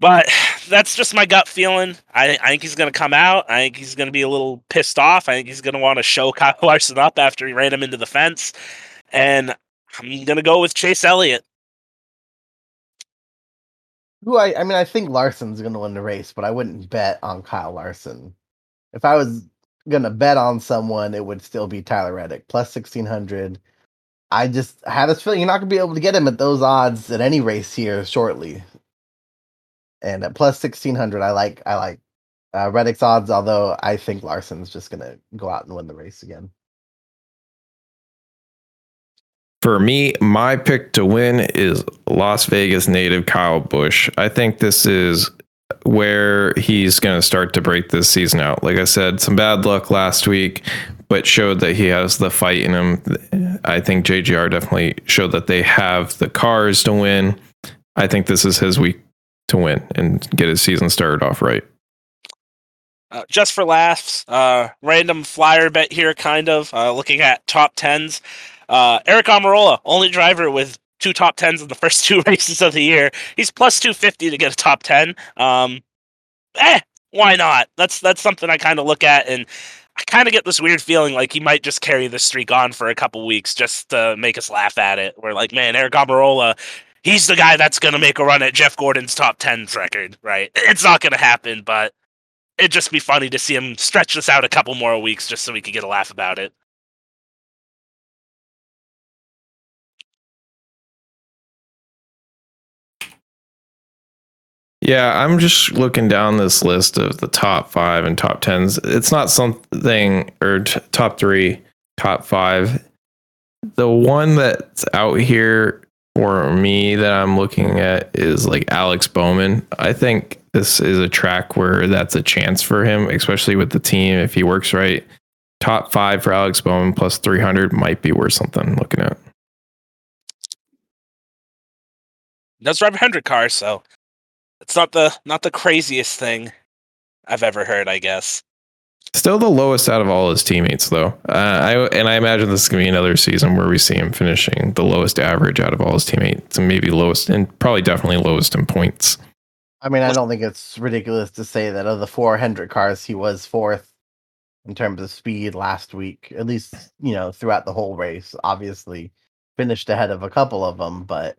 But that's just my gut feeling. I, I think he's going to come out. I think he's going to be a little pissed off. I think he's going to want to show Kyle Larson up after he ran him into the fence. And I'm going to go with Chase Elliott. Who I, I mean, I think Larson's gonna win the race, but I wouldn't bet on Kyle Larson. If I was gonna bet on someone, it would still be Tyler Reddick plus sixteen hundred. I just had this feeling you're not gonna be able to get him at those odds at any race here shortly. And at plus sixteen hundred, I like I like uh, Reddick's odds, although I think Larson's just gonna go out and win the race again. For me, my pick to win is Las Vegas native Kyle Busch. I think this is where he's going to start to break this season out. Like I said, some bad luck last week, but showed that he has the fight in him. I think JGR definitely showed that they have the cars to win. I think this is his week to win and get his season started off right. Uh, just for laughs, uh, random flyer bet here, kind of uh, looking at top tens. Uh, Aric Almirola, only driver with two top tens in the first two races of the year. He's plus two fifty to get a top ten. Um, eh, why not? That's that's something I kind of look at, and I kind of get this weird feeling like he might just carry this streak on for a couple weeks just to make us laugh at it. We're like, man, Aric Almirola. He's the guy that's going to make a run at Jeff Gordon's top tens record, right? It's not going to happen, but it'd just be funny to see him stretch this out a couple more weeks just so we could get a laugh about it. Yeah, I'm just looking down this list of the top five and top tens. It's not something or t- top three, top five. The one that's out here for me that I'm looking at is like Alex Bowman. I think this is a track where that's a chance for him, especially with the team if he works right. Top five for Alex Bowman plus 300 might be worth something looking at. Does drive a hundred cars, so it's not the not the craziest thing I've ever heard. I guess. Still the lowest out of all his teammates, though. Uh, I and I imagine this is gonna be another season where we see him finishing the lowest average out of all his teammates, and maybe lowest, and probably definitely lowest in points. I mean, I don't think it's ridiculous to say that of the four Hendrick cars, he was fourth in terms of speed last week. At least, you know, throughout the whole race. Obviously, finished ahead of a couple of them, but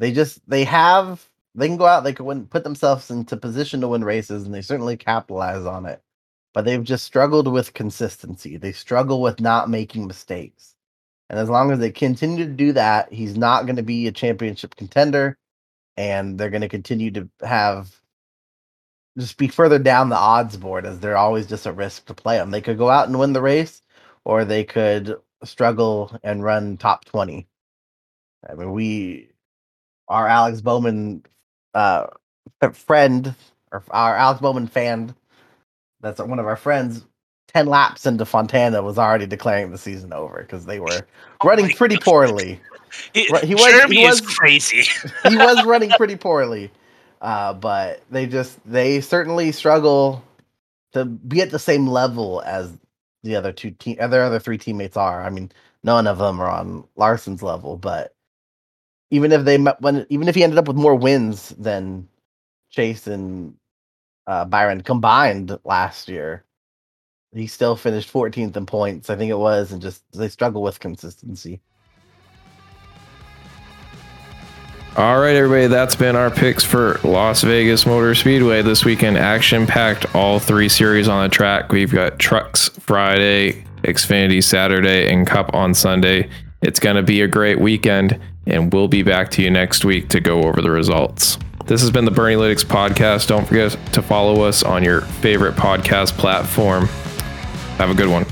they just they have they can go out, they can win, put themselves into position to win races, and they certainly capitalize on it. But they've just struggled with consistency. They struggle with not making mistakes, And as long as they continue to do that, he's not going to be a championship contender. And they're going to continue to have just be further down the odds board as they're always just a risk to play them. They could go out and win the race, or they could struggle and run top 20. I mean, we, our Alex Bowman uh, friend, or our Alex Bowman fan, that's one of our friends, 10 laps into Fontana was already declaring the season over because they were oh running pretty poorly. He, he was, Jeremy he was, is crazy. he was running pretty poorly. Uh, but they just they certainly struggle to be at the same level as the other two team other other three teammates are. I mean, none of them are on Larson's level, but even if they when even if he ended up with more wins than Chase and uh, Byron combined last year, he still finished 14th in points. I think it was, and just they struggle with consistency. All right, everybody, that's been our picks for Las Vegas Motor Speedway this weekend. Action packed, all three series on the track. We've got Trucks Friday, Xfinity Saturday, and Cup on Sunday. It's going to be a great weekend, and we'll be back to you next week to go over the results. This has been the Bernie Bernielytics podcast. Don't forget to follow us on your favorite podcast platform. Have a good one.